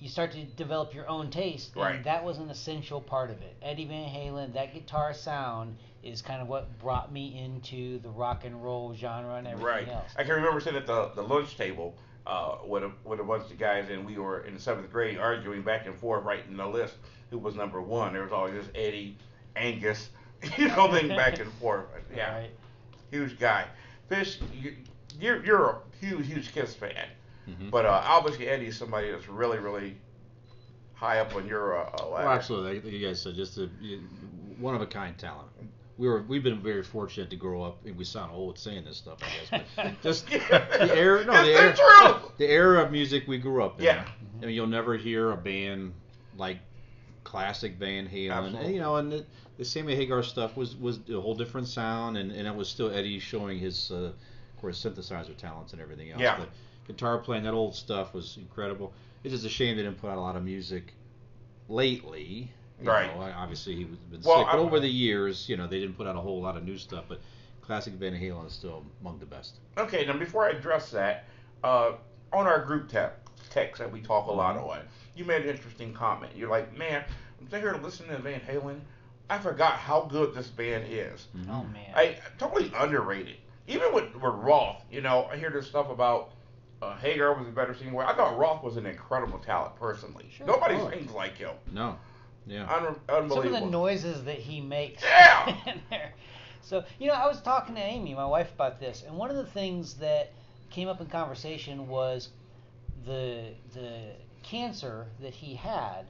You start to develop your own taste, and Right. that was an essential part of it. Eddie Van Halen, that guitar sound is kind of what brought me into the rock and roll genre and everything Right. else. I can remember sitting at the, the lunch table uh, with a with a bunch of guys, and we were in the seventh grade arguing back and forth, writing the list who was number one. There was always this Eddie, Angus, *laughs* you know, thing back and forth. Yeah, Right. huge guy. Fish, you, you're you're a huge huge Kiss fan, hmm but uh, obviously Eddie's somebody that's really really high up on your uh, uh, ladder. Well, absolutely. Like you guys said, just a one of a kind talent. We were we've been very fortunate to grow up, and we sound old saying this stuff, I guess. But *laughs* just the era, no, the era, the era of music we grew up in. Yeah. I mean, you'll never hear a band like classic Van Halen, Absolutely. and, you know, and the, the Sammy Hagar stuff was was a whole different sound, and, and it was still Eddie showing his, uh, course, synthesizer talents and everything else. Yeah. But guitar playing, that old stuff was incredible. It's just a shame they didn't put out a lot of music lately. You Right. know, obviously he was been Well, sick, but I- over the years, you know, they didn't put out a whole lot of new stuff. But classic Van Halen is still among the best. Okay, now before I address that, uh, on our group te- text that we talk a lot on, you made an interesting comment. You're like, man, I'm sitting here listening to Van Halen. I forgot how good this band is. Oh man. I totally underrated. Even with, with Roth, you know, I hear this stuff about uh, Hagar was a better singer. I thought Roth was an incredible talent, personally. Sure, Nobody of sings like him. No, yeah. Un- some of the noises that he makes Yeah. *laughs* in there. So, you know, I was talking to Amy, my wife, about this, and one of the things that came up in conversation was the the cancer that he had.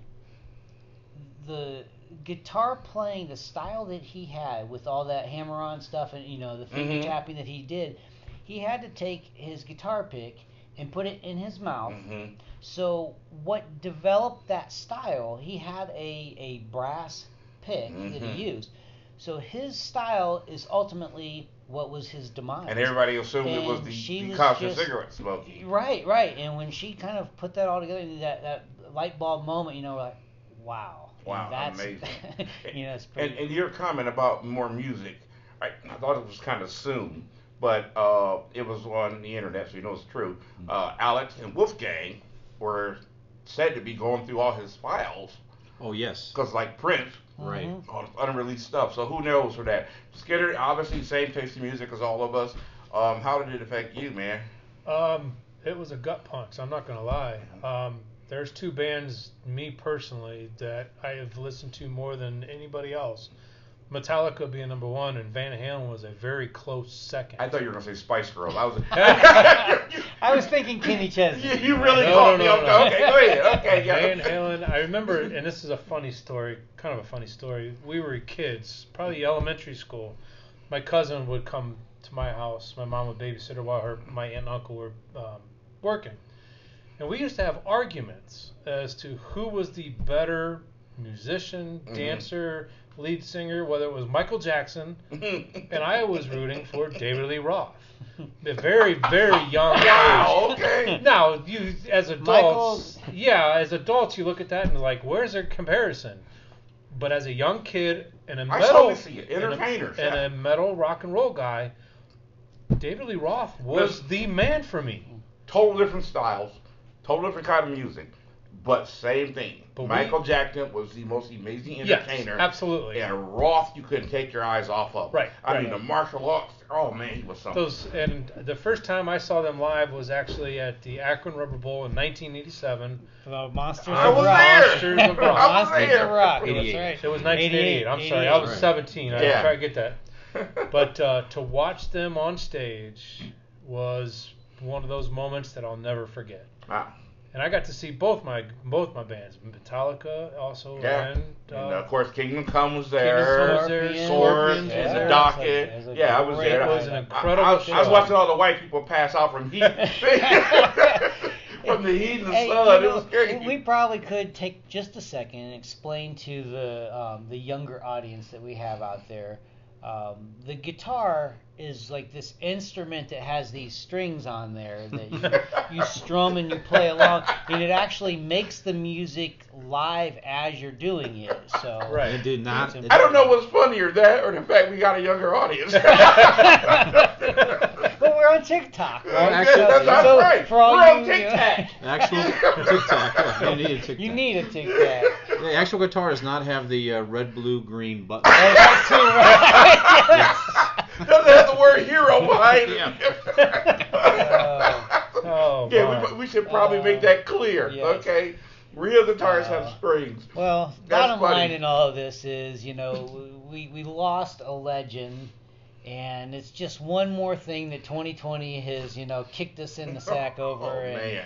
The guitar playing, the style that he had with all that hammer-on stuff and you know the finger Mhm. tapping that he did, he had to take his guitar pick and put it in his mouth Mhm. so what developed that style? He had a a brass pick that Mhm. he used. So his style is ultimately what was his demise. And everybody assumed it was the, she the was just- cigarette smoking. Right, right. And when she kind of put that all together, that that light bulb moment, you know, like, wow, And Wow, that's amazing. *laughs* you know, it's pretty. And, and your comment about more music, I, I thought it was kind of soon, but uh, it was on the internet, so you know it's true. Uh, Alex and Wolfgang were said to be going through all his files, Oh yes. because like Prince, Right. Mhm. unreleased stuff. So who knows for that? Skinner, obviously, same taste in music as all of us. Um, how did it affect you, man? Um, it was a gut punch. I'm not gonna lie. Um, there's two bands, me personally, that I have listened to more than anybody else. Metallica being number one and Van Halen was a very close second. I thought you were gonna say Spice Girls. I was. *laughs* I was thinking Kenny you, Chesney. you really No, caught no, me. no, no. Okay, go ahead. *laughs* Okay, yeah. Van Halen. I remember, and this is a funny story, kind of a funny story. We were kids, probably elementary school. My cousin would come to my house. My mom would babysit her while her my aunt and uncle were um, working, and we used to have arguments as to who was the better musician, Mhm. dancer, lead singer, whether it was Michael Jackson, *laughs* and I was rooting for David Lee Roth. A very, very young age. wow. Okay. Now, you as adults, Michael's- yeah, as adults, you look at that and like, where's their comparison? But as a young kid and a metal totally and a- Entertainers. and a metal rock and roll guy, David Lee Roth was Listen. the man for me. total different styles, total different kind of music, but same thing. But we- Michael Jackson was the most amazing Yes, entertainer. absolutely. And Roth, you couldn't take your eyes off of. Right, I right. mean, the martial arts. Oh man, he was something. Those and the first time I saw them live was actually at the Akron Rubber Bowl in 1987. The Monsters I of was Rock. there. Monsters of *laughs* Rock. I was Monsters there. of Rock. That's right. It was 1988. I'm sorry, I was Right. 17. I Yeah. try to get that. *laughs* But uh, to watch them on stage was one of those moments that I'll never forget. Wow. And I got to see both my both my bands, Metallica also, Yeah. and, uh, and of course, Kingdom Come was Kingdom there. Come was there, Scorpions. Scorpions and was the there. docket. It was a yeah, I was there. It was an I- incredible I, I, was, I was watching all the white people pass out from heat, *laughs* *laughs* from the heat and the Hey, sun. you it was crazy. we probably could take just a second and explain to the um, the younger audience that we have out there. Um, the guitar is like this instrument that has these strings on there that you, *laughs* you strum and you play along, and it actually makes the music live as you're doing it. So Right. It did not. It- I don't know what's funnier, that or the fact we got a younger audience. *laughs* *laughs* but we're on TikTok, right? actually, that's, that's So, right. for all We're on you- Tic Tac. Actual TikTok. You need a TikTok. You need a Tic Tac. The actual guitar does not have the uh, red, blue, green button. Oh, that too, right? *laughs* Doesn't have the word hero behind it. *laughs* Oh, yeah, we, we should probably Uh, make that clear. yes. Okay, real guitars have Uh, strings. Well, That's bottom funny. line in all of this is, you know, we we lost a legend, and it's just one more thing that 2020 has, you know, kicked us in the *laughs* sack over, oh and man.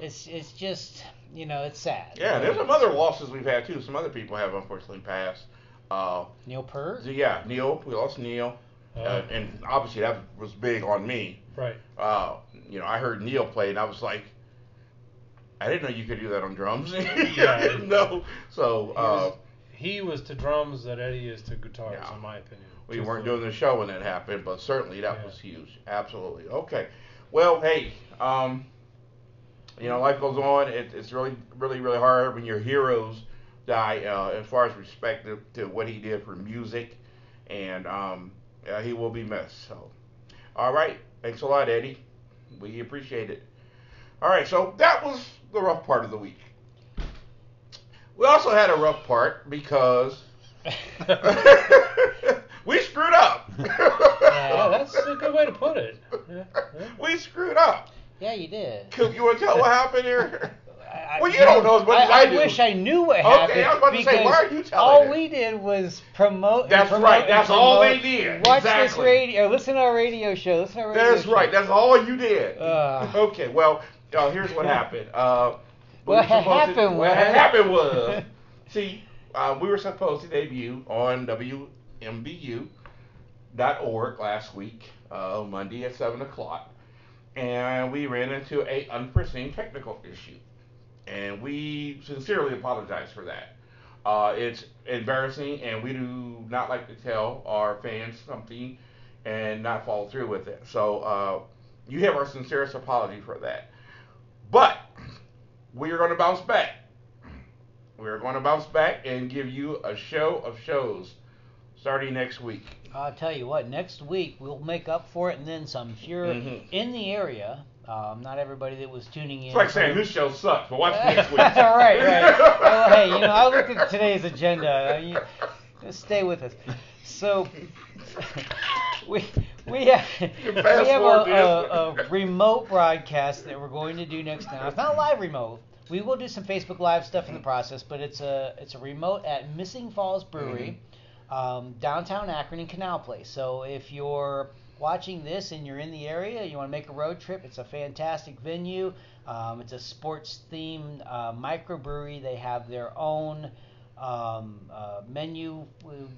it's it's just, you know, it's sad. Yeah, there's some other losses we've had too. Some other people have unfortunately passed. Uh, Neil Peart. yeah, Neil, we lost Neil, Oh, uh, and obviously that was big on me. right. Uh, you know, I heard Neil play, and I was like, I didn't know you could do that on drums. I didn't *laughs* know. So uh, He was to drums that Eddie is to guitars, Yeah. in my opinion. We weren't doing the show when that happened, but certainly that Yeah. was huge. Absolutely. Okay. Well, hey, um, you know, life goes on. It, it's really, really, really hard when your heroes die. Uh, as far as respect to, to what he did for music, and um, uh, he will be missed. So, all right. Thanks a lot, Eddie. We appreciate it. All right. So that was the rough part of the week. We also had a rough part because *laughs* *laughs* *laughs* we screwed up. *laughs* Yeah, that's a good way to put it. Yeah, *laughs* yeah. We screwed up. yeah, you did. Coop, you want to tell what happened here? *laughs* I, Well, you don't know as much I, as I do. wish I knew what Okay, happened. I was about to say, why are you telling All it? we did was promote. That's promote right, and that's all they did. Watch this radio. Listen to our radio show. Listen to our radio That's show. right. That's all you did. Ugh. okay. Well, uh, here's what happened. Uh, What were supposed to- happened What was- happened was, see, uh, we were supposed to debut on WMBU.org last week, uh, Monday at seven o'clock, and we ran into a unforeseen technical issue, and we sincerely apologize for that. Uh, it's embarrassing, and we do not like to tell our fans something and not follow through with it. So uh, you have our sincerest apology for that. But we are going to bounce back. We are going to bounce back and give you a show of shows starting next week. I'll tell you what. Next week we'll make up for it and then some. If you're Mhm. in the area, um, not everybody that was tuning in. It's like saying this show sucks, but watch *laughs* next week. right, right. *laughs* Well, hey, you know, I looked at today's agenda. Uh, you, just stay with us. So *laughs* we we have, we have a, a, a remote broadcast that we're going to do next time. It's not live remote. We will do some Facebook Live stuff in the process, but it's a it's a remote at Missing Falls Brewery um, downtown Akron and Canal Place. So if you're watching this and you're in the area, you want to make a road trip, it's a fantastic venue. Um, it's a sports themed uh, microbrewery. They have their own um, uh, menu.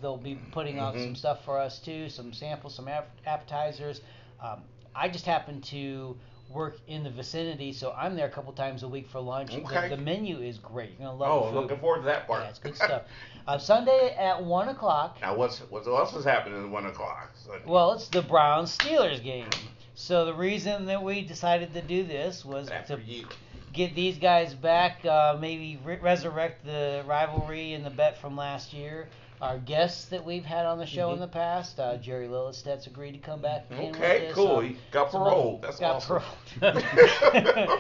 They'll be putting out Mhm. some stuff for us too, some samples, some ap- appetizers. Um, I just happen to work in the vicinity, so I'm there a couple times a week for lunch. The- Okay. The, menu is great. You're gonna love it. Oh, looking forward to that part. Yeah, it's good stuff. *laughs* Uh, Sunday at one o'clock. Now, what's what else is happening at one o'clock? So- Well, it's the Browns Steelers game. So the reason that we decided to do this was after to you. get these guys back, uh, maybe re- resurrect the rivalry and the bet from last year. Our guests that we've had on the show in Mhm. the past, uh, Jerry Lillistet's agreed to come back. in with Okay, this. cool. Um, He got some parole. other- That's got awesome. parole.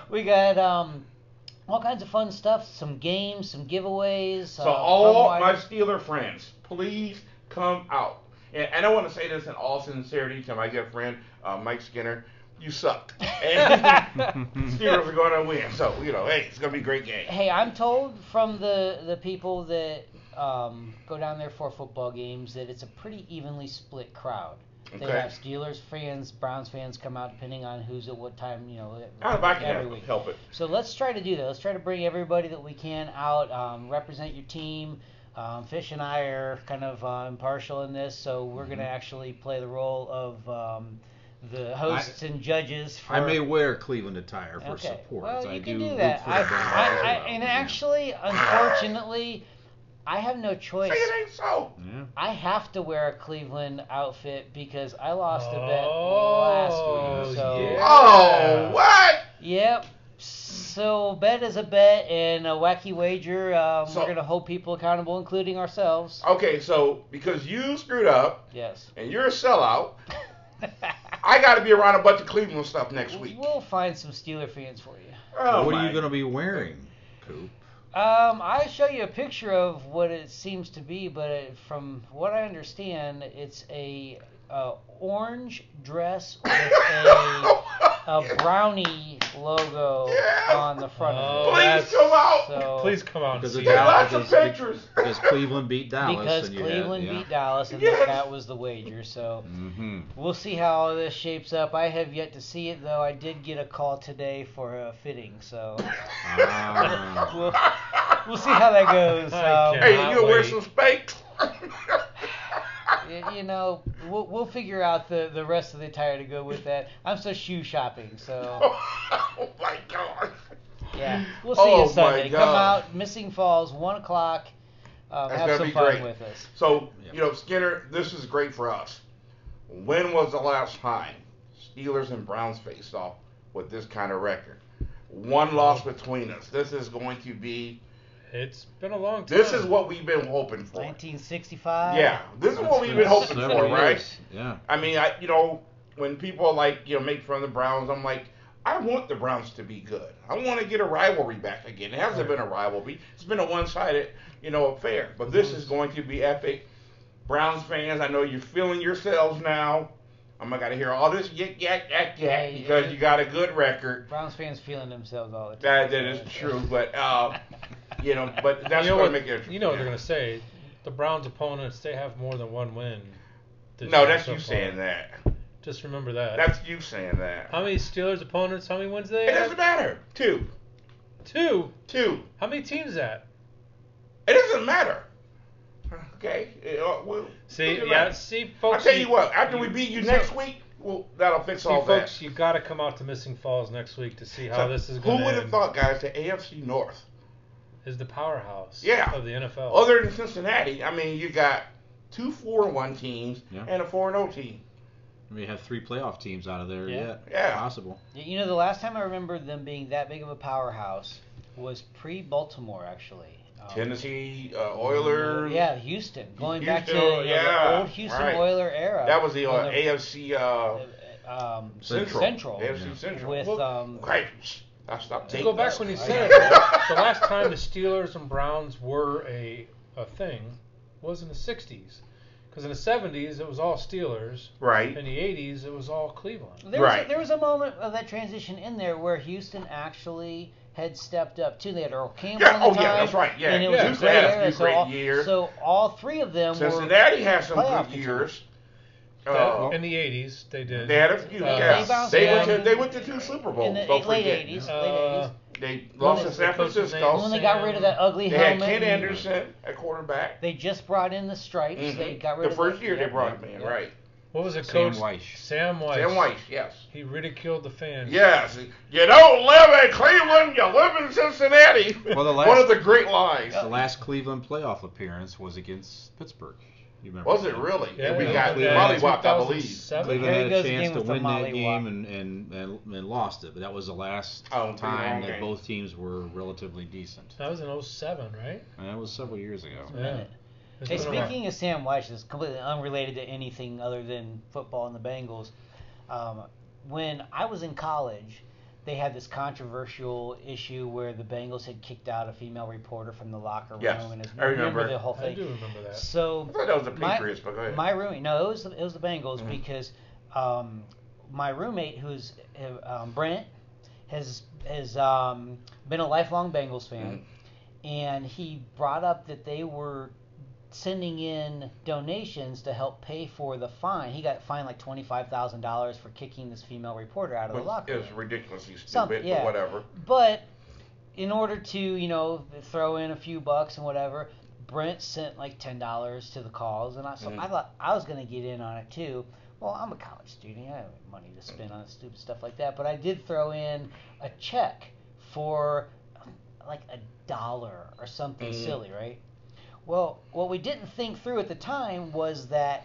*laughs* we got um, all kinds of fun stuff, some games, some giveaways. So uh, all my. Steeler friends, please come out. And, and I want to say this in all sincerity to my good friend uh, Mike Skinner. You sucked. *laughs* And *laughs* Steelers are going to win. So you know, hey, it's going to be a great game. Hey, I'm told from the the people that um, go down there for football games that it's a pretty evenly split crowd. They Okay. have Steelers fans, Browns fans come out depending on who's at what time, you know, How if I every week. help it? So let's try to do that. Let's try to bring everybody that we can out, um, represent your team. Um, Fish and I are kind of uh, impartial in this, so we're going to Mm-hmm. actually play the role of um, the hosts and judges. For, I may wear Cleveland attire for Okay. support. Well, I you do can do root that. for I, I, I, well, and yeah. actually, *laughs* unfortunately, I have no choice. Say it ain't so. Yeah. I have to wear a Cleveland outfit because I lost a bet Oh, last week. So, yeah. Oh, what? yep. So bet is a bet and a wacky wager. Um, So- we're gonna hold people accountable, including ourselves. Okay, so because you screwed up Yes. and you're a sellout, *laughs* I got to be around a bunch of Cleveland stuff next week. We'll find some Steeler fans for you. Oh, what are you going to be wearing, Coop? Um, I show you a picture of what it seems to be, but it, from what I understand, it's a uh, orange dress with a *laughs* a brownie logo Yeah. on the front Oh, of it. Please come out. So Please come out and Because see Get lots of pictures. Because Cleveland beat Dallas. because and you Cleveland had, yeah. beat Dallas, and Yes. that was the wager. So Mm-hmm. we'll see how all this shapes up. I have yet to see it, though. I did get a call today for a fitting, so Ah. *laughs* we'll, we'll see how that goes. Um, Hey, you gonna wear some Spanx? *laughs* y- you know, we'll, we'll figure out the, the rest of the attire to go with that. I'm still shoe shopping, so *laughs* oh my god. yeah, we'll see Oh, you Sunday. Come out, Missing Falls, one o'clock. Um, That's have gonna some be fun great. with us. So, Yep. you know, Skinner, this is great for us. When was the last time Steelers and Browns faced off with this kind of record? One loss between us. This is going to be. It's been a long time. This is what we've been hoping for. 1965. Yeah, this is what we've been hoping Several for, right? Yeah. I mean, I you know, when people like you know make fun of the Browns, I'm like, I want the Browns to be good. I want to get a rivalry back again. It hasn't been a rivalry. It's been a one-sided, you know, affair. But this is going to be epic. Browns fans, I know you're feeling yourselves now. I'm not gonna hear all this yik yak yak yak because you got a good record. Browns fans feeling themselves all the time. That that is true, but uh, *laughs* you know, but that's you know what, make it interesting. You know what they're gonna say. The Browns' opponents, they have more than one win. No, that's so you far. saying that. Just remember that. That's you saying that. how many Steelers opponents? How many wins they It have? doesn't matter. Two, Two. two. How many teams is that? It doesn't matter. Okay. It, uh, we'll, See, doesn't yeah, see, I'll tell you what. After we beat you so- next week, well, that'll fix See, all folks, that. Folks, you got to come out to Missing Falls next week to see how So, this is going to would have thought, guys? The AFC North, Is the powerhouse Yeah. of the NFL. other than Cincinnati, I mean, you got two four and one teams Yeah. and a four and zero team. We have three playoff teams out of there Yeah. yet. Yeah. Possible. You know, the last time I remember them being that big of a powerhouse was pre-Baltimore, actually. Um, Tennessee uh, Oilers. Yeah, Houston. Going back to Houston, you know, yeah, the old Houston right. Oiler era. That was the uh, When AFC uh, um, Central. Central. AFC Yeah. Central. with Well, um, Okay. I stopped to go back that. when you I said it, the last time the Steelers and Browns were a a thing was in the '60s. Because in the '70s it was all Steelers. Right. In the '80s it was all Cleveland. there was Right. a, there was a moment of that transition in there where Houston actually had stepped up too. They had Earl Campbell Yeah, the oh, time. yeah, that's right, yeah. and it Yeah. was Houston a great had era. So all, years. so all three of them were Cincinnati has some playoff good years. That- Uh, in the '80s, they did. they had a few. Uh, yeah, They bounced they went to they went to two Super Bowls. in the don't late '80s. Uh, late '80s. They lost to San the coach's name? Francisco. When they got rid of that ugly They had. Ken and Anderson at quarterback. They just brought in the stripes. Mhm. They got rid of the of first the, year they brought him in, Yeah. right? What was it, Sam Coach? Wyche. Sam Wyche. Sam Wyche, yes. He ridiculed the fans. Yes, you don't live in Cleveland, you live in Cincinnati. Well, the One of the great lines. The last Cleveland playoff appearance was against Pittsburgh. You remember? Was it really? Yeah, and we got Cleveland- mollywopped, I believe. 2007. Cleveland had a chance to win that game and, and, and, and lost it, but that was the last Oh, time that game. both teams were relatively decent. That was in 07, right? And that was several years ago. A minute. It's Hey, been a speaking of Sam Wyche, is completely unrelated to anything other than football and the Bengals. Um, when I was in college, they had this controversial issue where the Bengals had kicked out a female reporter from the locker room. Yes, and it's- I remember. the whole thing. I thing. do remember that. So I thought that was the My- Patriots, but go ahead. my roommate, no, it was the, it was the Bengals Mhm. because um, my roommate, who's uh, um, Brent, has has um, been a lifelong Bengals fan, Mm-hmm. and he brought up that they were sending in donations to help pay for the fine. He got fined like twenty five thousand dollars for kicking this female reporter out of the locker room. is ridiculously stupid, Something, but whatever. But in order to, you know, throw in a few bucks and whatever, Brent sent like ten dollars to the cause, and I so Mhm. I thought I was gonna get in on it too. Well, I'm a college student. I have money to spend on stupid stuff like that, but I did throw in a check for like a dollar or something Mhm. silly, right? Well, what we didn't think through at the time was that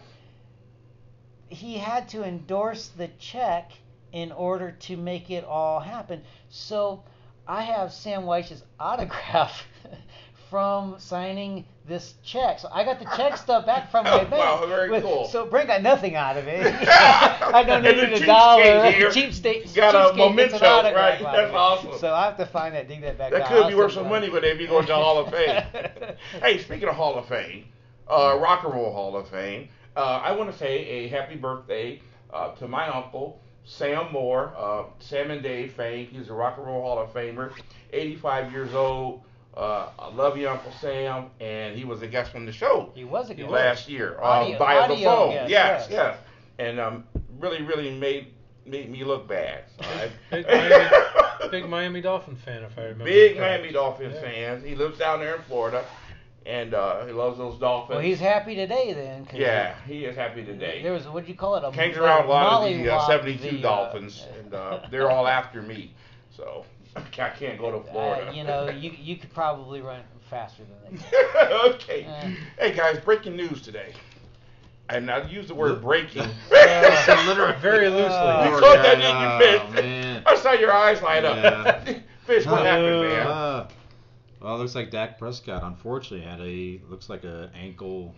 he had to endorse the check in order to make it all happen. So I have Sam Wyche's autograph *laughs* from signing this check. So I got the check stuff back from my *laughs* bank. wow, very with- cool. So Brent got nothing out of it. *laughs* *laughs* I donated a dollar. Cheap state. got a cheapskate memento, right? That's awesome. So I have to find that, dig that back That out. could be worth some money, but if you go to the Hall of Fame. hey, speaking of Hall of Fame, uh, Rock and Roll Hall of Fame, uh, I want to say a happy birthday uh, to my uncle, Sam Moore, uh, Sam and Dave Fame. He's a Rock and Roll Hall of Famer, 85 years old. Uh, I love you, Uncle Sam, and he was a guest on the show He was a good last year uh, Audio- via the phone. guest, yes, yes. yes, and um, really, really made made me look bad. So Big Miami, *laughs* big Miami Dolphin fan, if I remember. Big. Miami Dolphins Yeah. fans. He lives down there in Florida, and uh, he loves those Dolphins. Well, he's happy today then. yeah, he is happy today. There was what do you call it? A Hangs a around a lot of the uh, 72 the, uh, Dolphins, and uh, they're all after me. So I can't go to uh, Florida. you know, you you could probably run faster than they. Can. *laughs* okay. Uh. Hey guys, breaking news today. And I use the word breaking. *laughs* Uh, *laughs* Very loosely. You Lord, caught that, God, didn't you, oh, Fish? I saw your eyes light up. Yeah. Fish, what happened, man? Uh, well, it looks like Dak Prescott unfortunately had a looks like a ankle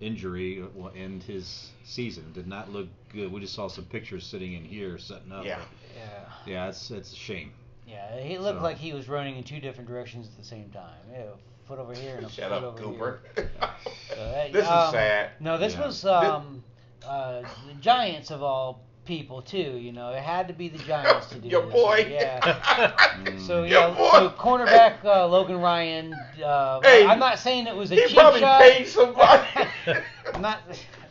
injury will end his season. Did not look good. We just saw some pictures sitting in here setting up. Yeah. yeah, Yeah, it's it's a shame. Yeah. He looked So- like he was running in two different directions at the same time. Yeah, foot over here and a *laughs* Shut foot up, over Cooper. here. *laughs* So, *laughs* that- this is um, sad. No, this Yeah. was um, uh, the Giants of all people too. You know, it had to be the Giants to do Your this. boy. Yeah. Mm. So Your yeah, boy. so cornerback uh, Logan Ryan. Uh, Hey, I'm not saying it was a he cheap probably shot. paid somebody. I'm not.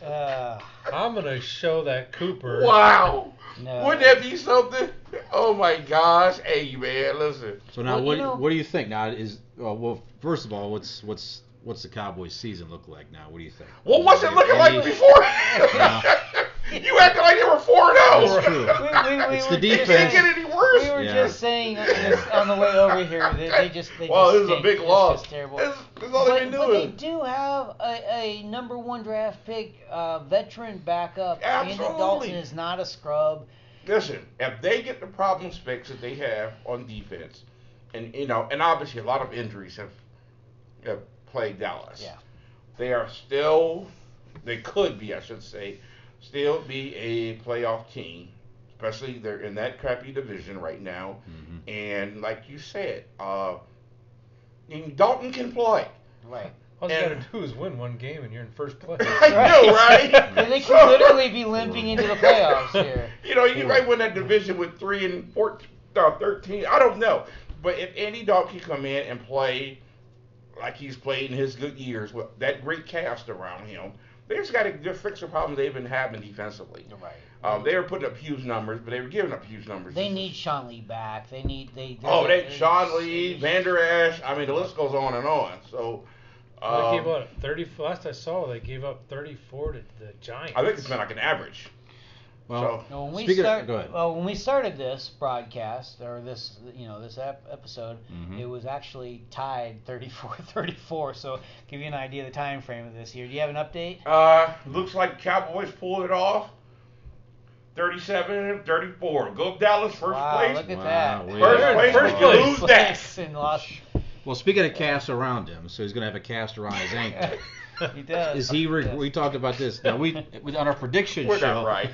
Uh, I'm gonna show that Cooper. wow. No. Wouldn't that be something? Oh my gosh. Hey man, listen. So now, Well, what you know- what do you think? Now is well, well, first of all, what's what's what's the Cowboys' season look like now? What do you think? Well, what's it Any- looking like before? *laughs* you acting like they were four That's zero. true. We, we, we It's were the just- It can't defense. get any worse. We were Yeah. just saying this on the way over here that they just they well, just this is a stink. big It's loss. just terrible. That's, that's all but, they've been but they doing. do have a, a number one draft pick, uh, veteran backup. Andy Absolutely. Dalton is not a scrub. Listen, if they get the problems fixed that they have on defense, and you know, and obviously a lot of injuries have, have plagued Dallas. Yeah. They are still, they could be, I should say, still be a playoff team. Especially they're in that crappy division right now, Mhm. and like you said, uh, and Dalton can play. Right. All you gotta do is win one game and you're in first place. *laughs* I know, right? *laughs* And they could literally be limping into the playoffs here. *laughs* You know, you might win that division with three and 14, no, 13. I don't know. But if Andy Dalton can come in and play like he's played in his good years with that great cast around him, they just got to fix the problems they've been having defensively. Right. Um, they were putting up huge numbers, but they were giving up huge numbers. They need Sean Lee back. They need they. Oh, they they- Sean Lee, Vander Esch. I mean, the list goes on and on. So, Well, they gave um, up 30. Last I saw, they gave up 34 to the Giants. I think it's been like an average. Well, so, No, when we Speaking of- go ahead. well, when we started this broadcast or this, you know, this ep- episode, Mhm. it was actually tied 34-34. *laughs* So, give you an idea of the time frame of this here. Do you have an update? uh, looks like Cowboys pulled it off. 37 34. Go Dallas first wow, place. look at Wow, that. we- First place, first we can place. that. *laughs* and lost. well, speaking of casts around him, so he's gonna have a cast around his ankle. *laughs* he does. Is he? Re- Yes. we talked about this. Now we *laughs* with- on our prediction We're show. not right.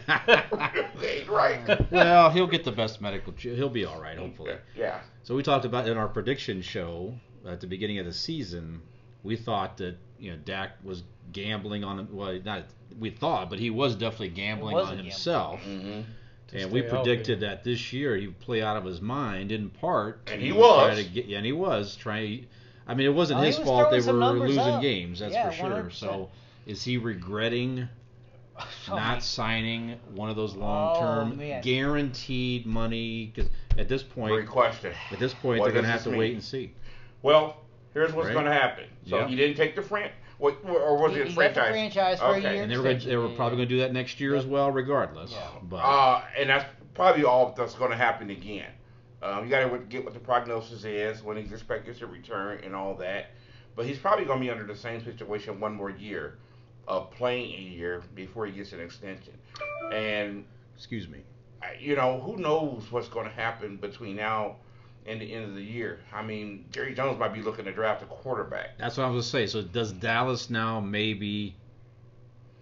we *laughs* ain't right. well, he'll get the best medical. He'll be all right, hopefully. Yeah. So we talked about in our prediction show at the beginning of the season. We thought that you know Dak was gambling on well, not we thought, but he was definitely gambling was on a gamble. himself. Mm-hmm. And we predicted healthy. that this year he'd play out of his mind in part. And he to try was. To get, yeah, and he was trying. I mean, it wasn't Oh, his was fault they were losing up. games. That's Yeah, for sure. 100%. So, is he regretting *laughs* Oh, not my- signing one of those long-term Oh, guaranteed money? Because at this point, Great question. at this point, What they're going to have to this wait and see. Well, here's what's Right. going to happen. So Yeah. he didn't take the fran. What, or was He- it he got the franchise? franchise for a Okay. year. And they were gonna, they were probably going to do that next year as well, regardless. Yeah. But Uh, and that's probably all that's going to happen again. Um, you got to get what the prognosis is when he's expected to return and all that. But he's probably going to be under the same situation one more year of playing a year before he gets an extension. And excuse me. You know, who knows what's going to happen between now and the end of the year? I mean, Jerry Jones might be looking to draft a quarterback. That's what I was going to say. So does Dallas now maybe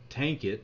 tank it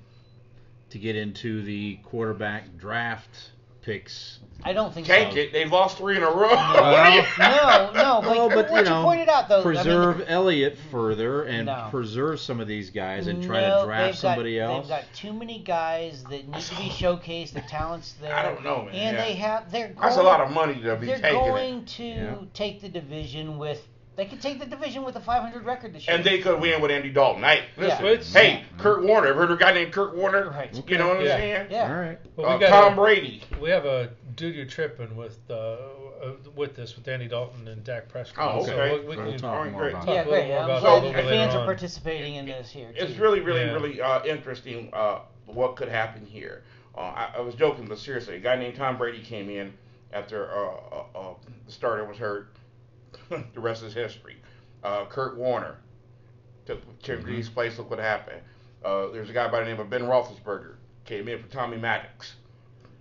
to get into the quarterback draft picks? I don't think Tank so. it. They've lost three in a row. *laughs* Well, No, no, but, Well, but, what you you, pointed out though, I mean, preserve Elliott further and No. preserve some of these guys and try no, to draft somebody got, else. They've got too many guys that need to be *sighs* showcased. The talent's there. I don't know, man. And Yeah. they have. They're going, That's a lot of money to be They're taking. going It. to Yeah. take the division with. They could take the division with a 500 record this year. And they could win with Andy Dalton. Hey, listen. It's- Hey, Kurt Warner. Ever heard of a guy named Kurt Warner? Right. You know what I'm Yeah. saying? yeah. All right. Well, Uh, we got Tom a- Brady. We have a dude you're tripping with uh, uh, with this with Andy Dalton and Dak Prescott. Oh, So okay. we, we So can we'll talk more great. about Yeah, Talk a little great. more I'm about glad that the little later fans are participating in this here. It's too. really, really, Yeah. really uh, interesting uh, what could happen here. Uh, I, I was joking, but seriously, a guy named Tom Brady came in after uh, uh, uh, the starter was hurt. *laughs* the rest is history. Uh, Kurt Warner took Tim Mhm. Greaves' place. Look what happened. Uh, there's a guy by the name of Ben Roethlisberger came in for Tommy Maddox.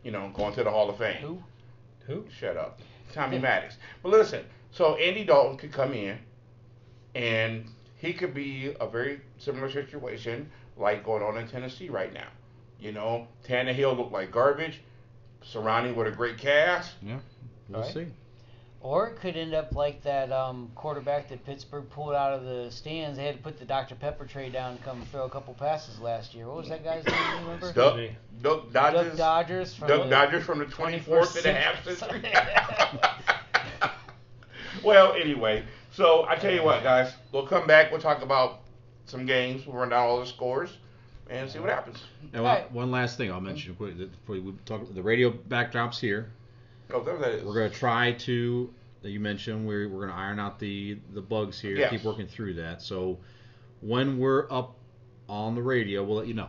You know, going to the Hall of Fame. Who? Who? Shut up. Tommy Maddox. But listen, so Andy Dalton could come in and he could be a very similar situation like going on in Tennessee right now. You know, Tannehill looked like garbage, surrounding with a great cast. Yeah. We'll Right. see. Or it could end up like that um, quarterback that Pittsburgh pulled out of the stands. They had to put the Dr. Pepper tray down and come throw a couple passes last year. What was that guy's name? You remember? Duck, Maybe. Duck Duck Dodgers. Dodgers from Duck the Dodgers from the 24th and a half 21st century. *laughs* well, anyway, so I tell you what, guys, we'll come back. We'll talk about some games. We'll run down all the scores and see what happens. Now, Right. one last thing I'll mention quick before we talk. The radio backdrops here. Oh, there that is. We're going to try to, that you mentioned, we're, we're going to iron out the, the bugs here, Yes. keep working through that. So when we're up on the radio, we'll let you know.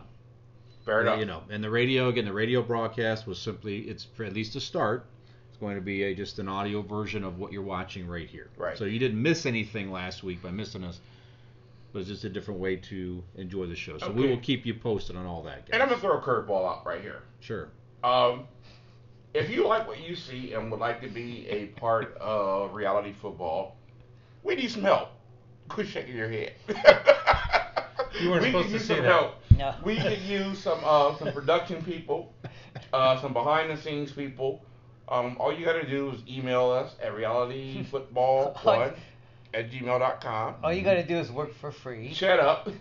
Fair enough. You know, and the radio again, the radio broadcast was simply, it's for at least a start. It's going to be a, just an audio version of what you're watching right here. Right. So you didn't miss anything last week by missing us. But it's just a different way to enjoy the show. So we will keep you posted on all that, guys. And I'm gonna throw a curveball out right here. Sure. Um, if you like what you see and would like to be a part of reality football, we need some help. Quit shaking your head. *laughs* You weren't we supposed could to use say some that. help. No. We could use some uh, some production people, uh, some behind the scenes people. Um, all you got to do is email us at realityfootball1 *laughs* at gmail.com. All you got to do is work for free. Shut up. *laughs*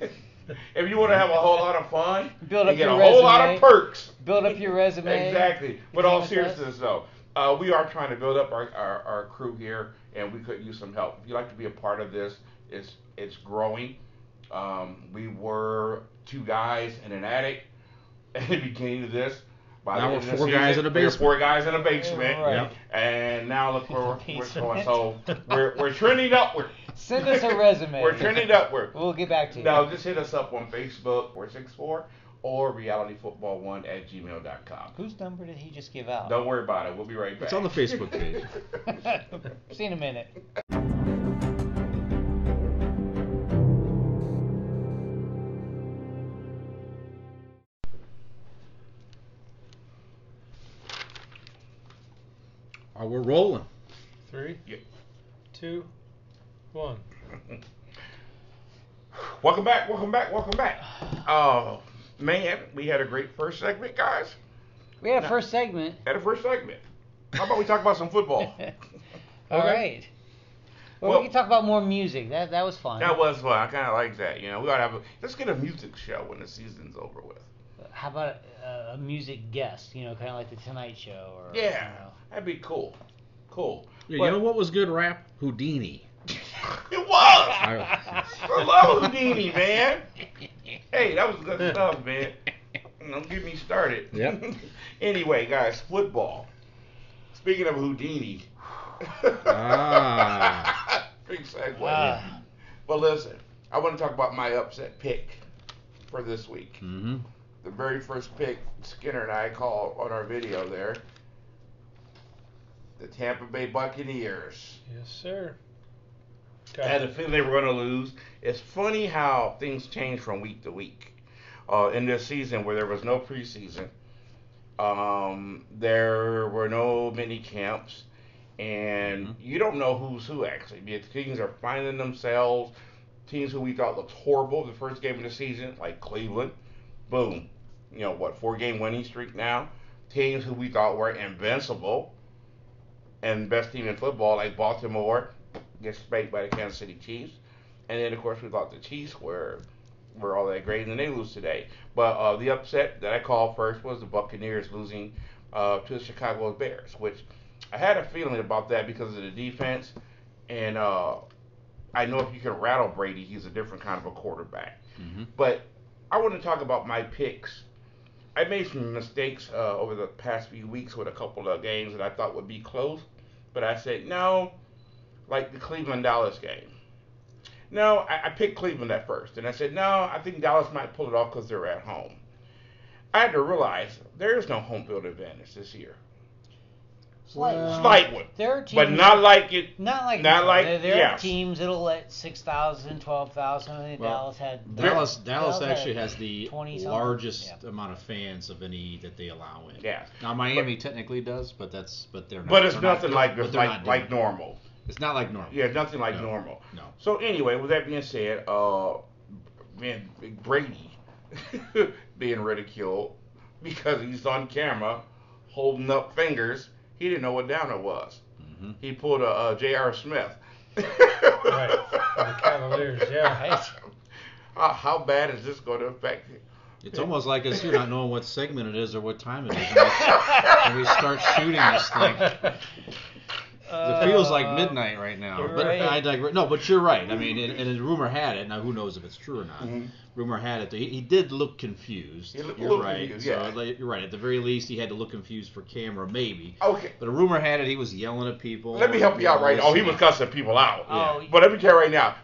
*laughs* if you want to have a whole lot of fun, Build you up get your a whole lot of perks. Build up your resume. Exactly. But all Become a seriousness though, uh, we are trying to build up our, our, our crew here, and we could use some help. If you'd like to be a part of this, it's it's growing. Um, we were two guys in an attic at the beginning of this. By Now the we're of the four guys season, in a we're basement. four guys in a basement. Right. Yep. And now look where we're, we're Basement. going. So we're, we're trending upward. Send us a resume. We're trending upward. *laughs* We'll get back to you. Now just hit us up on Facebook 464 or realityfootball1 at gmail.com. Whose number did he just give out? Don't worry about it. We'll be right back. It's on the Facebook *laughs* page. *laughs* See you in a minute. We're rolling. Three, Yeah. two, one. Welcome back, welcome back, welcome back. Oh, man, we had a great first segment, guys. We had a No. first segment. Had a first segment. How about we talk about some football? *laughs* All Okay. right. Well, Well- we can talk about more music. That that was fun. That was fun. I kind of like that. You know, we ought to have a, let's get a music show when the season's over with. How about a, a music guest? You know, kind of like the Tonight Show. Or, Yeah, You know. that'd be cool. Cool. Yeah, But- you know what was good rap? Houdini. It was. *laughs* I, I love Houdini, man. Hey, that was good stuff, man. Don't get me started. Yep. *laughs* anyway, guys, football. Speaking of Houdini. Ah. *laughs* Big segue. Ah. But listen, I want to talk about my upset pick for this week. hmm The very first pick Skinner and I called on our video there. The Tampa Bay Buccaneers. Yes, sir. I had a feeling they were going to lose. It's funny how things change from week to week. Uh, in this season, where there was no preseason, um, there were no mini camps, and Mhm. you don't know who's who actually. The teams are finding themselves. Teams who we thought looked horrible the first game of the season, like Cleveland, boom, you know what, four game winning streak now. Teams who we thought were invincible and best team in football, like Baltimore, gets spanked by the Kansas City Chiefs. And then, of course, we thought the Chiefs were were all that great, and then they lose today. But uh, the upset that I called first was the Buccaneers losing uh, to the Chicago Bears, which I had a feeling about that because of the defense. And uh, I know if you can rattle Brady, he's a different kind of a quarterback. hmm But I want to talk about my picks. I made some mistakes uh, over the past few weeks with a couple of games that I thought would be close, but I said no, like the Cleveland Dallas game. No, I, I picked Cleveland at first, and I said no, I think Dallas might pull it off because they're at home. I had to realize there is no home field advantage this year. Slight, Well, Slight one, there are teams, but not like it. not like not like- there, there yeah. are teams that'll let 6,000, 12,000. I think Well, Dallas had Dallas Dallas had actually has the largest Yeah. amount of fans of any that they allow in. Yeah, Now Miami technically does, but that's but they're not. but it's they're not nothing like this, like like normal. It's not like normal. Yeah, nothing like No. normal. No. So anyway, with that being said, uh, man, Brady *laughs* being ridiculed because he's on camera holding up fingers. He didn't know what down it was. hmm He pulled a, uh J.R. Smith. Right, the Cavaliers, yeah. *laughs* Right. Uh, how bad is this going to affect? It's almost like us here not knowing what segment it is or what time it is. And we, when we start shooting this thing, *laughs* it feels like Uh, midnight right now. But right. I digress. No, but you're right. I mean, and, and rumor had it. Now, who knows if it's true or not? Mhm. Rumor had it that he, he did look confused. He looked you're little right. confused, yeah. like, you're right. At the very least, he had to look confused for camera, maybe. Okay, But a rumor had it he was yelling at people. let me help you out right now. Oh, he was cussing people out. Oh, But let me tell you right now,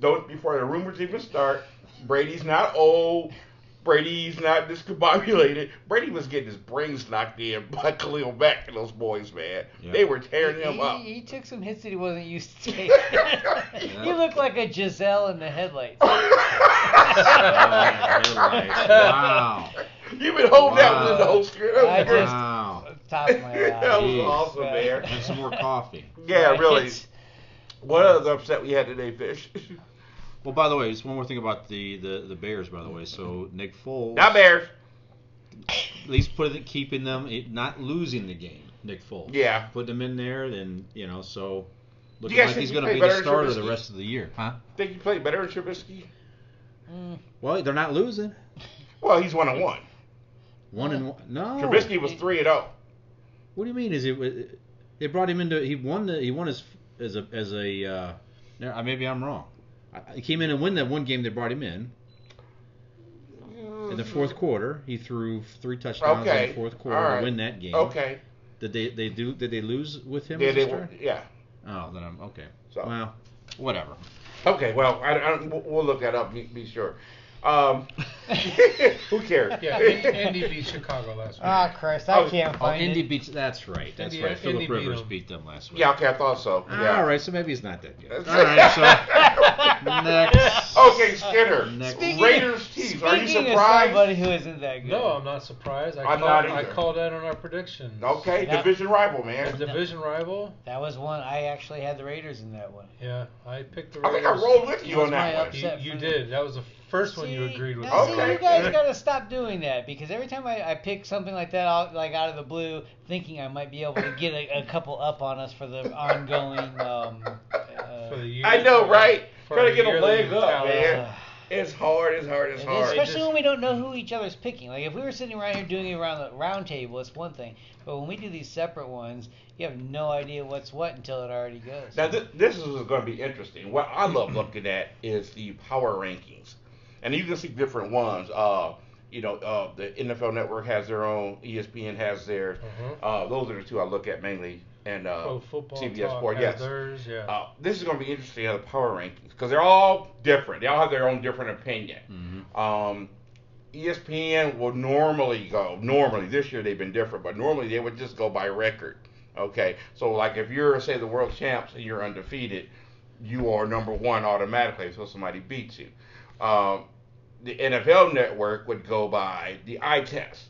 don't before the rumors even start, Brady's not old. Brady's not discombobulated. Brady was getting his brains knocked in by *laughs* Khalil Mack and those boys, man. Yeah. They were tearing him he, up. He, he took some hits that he wasn't used to taking. *laughs* *laughs* he looked like a Gisele in the headlights. headlights. Wow. You've been holding that one in the whole script. That was I great. just- Wow. Top of my eye. that was Jeez. awesome, man. And some more coffee. Yeah, Right. really. What other upset we had today, Fish? Well, by the way, just one more thing about the, the, the Bears. By the way, so Nick Foles, Not Bears. at least put it keeping them it, not losing the game. Nick Foles, Yeah. put them in there, then you know, so looking like he's going to be the starter the rest of the year, huh? Think you played better than Trubisky? Mm, Well, they're not losing. Well, he's one and one. One and one. No. Trubisky was three and oh. zero. What do you mean? Is it? They brought him into. He won the. He won his as a as a. Uh, no, uh, maybe I'm wrong. He came in and win that one game. They brought him in. In the fourth quarter, he threw three touchdowns in the fourth quarter right. to win that game. Okay. Did they they do? Did they lose with him? Yeah, they yeah. Oh, then I'm okay. So. Well, whatever. Okay, well, I, I, we'll- we'll look that up. Be, be sure. Um, *laughs* who cares? Yeah, In- Indy beat Chicago last week. Ah, Christ, I Oh, can't Oh, find Indy it. beats. That's right. That's Indy- right. Philip Indy beat Rivers beat them last week. Yeah, okay, I thought so. Yeah. All right, so maybe he's not that good. All right, so *laughs* next. Okay, Skinner. Next. Speaking- Raiders Chiefs. Are you Speaking of surprised? somebody who isn't that good. No, I'm not surprised. I I'm called, not I either. called that on our predictions. Okay, That- division rival, A man. division rival. That was one. I actually had the Raiders in that one. Yeah, I picked the I Raiders. think I rolled with you That on my that one. upset. You, you did. That was the first one you agreed with. now, me. See, Okay. you guys gotta stop doing that because every time I, I pick something like that out, like out of the blue, thinking I might be able to get a, a couple up on us for the ongoing. Um, uh, For the year, I know, for- right? for Trying to get a leg up, man. It's hard. It's hard. It's It is, hard. especially just- when we don't know who each other's picking. Like if we were sitting around here doing it around the round table, it's one thing. But when we do these separate ones, you have no idea what's what until it already goes. Now th- this is going to be interesting. What I love looking at is the power rankings, and you can see different ones. Uh, you know, uh, the NFL Network has their own, ESPN has theirs. Mhm. Uh, those are the two I look at mainly, and uh, Pro football CBS talk Sport, has yes. theirs, yeah. Uh, this is going to be interesting on the power rankings because they're all different. They all have their own different opinion. Mhm. Um, ESPN will normally go. Normally, this year they've been different, but normally they would just go by record. Okay, so like if you're say the world champs and you're undefeated, you are number one automatically until somebody beats you. Um, the NFL Network would go by the eye test,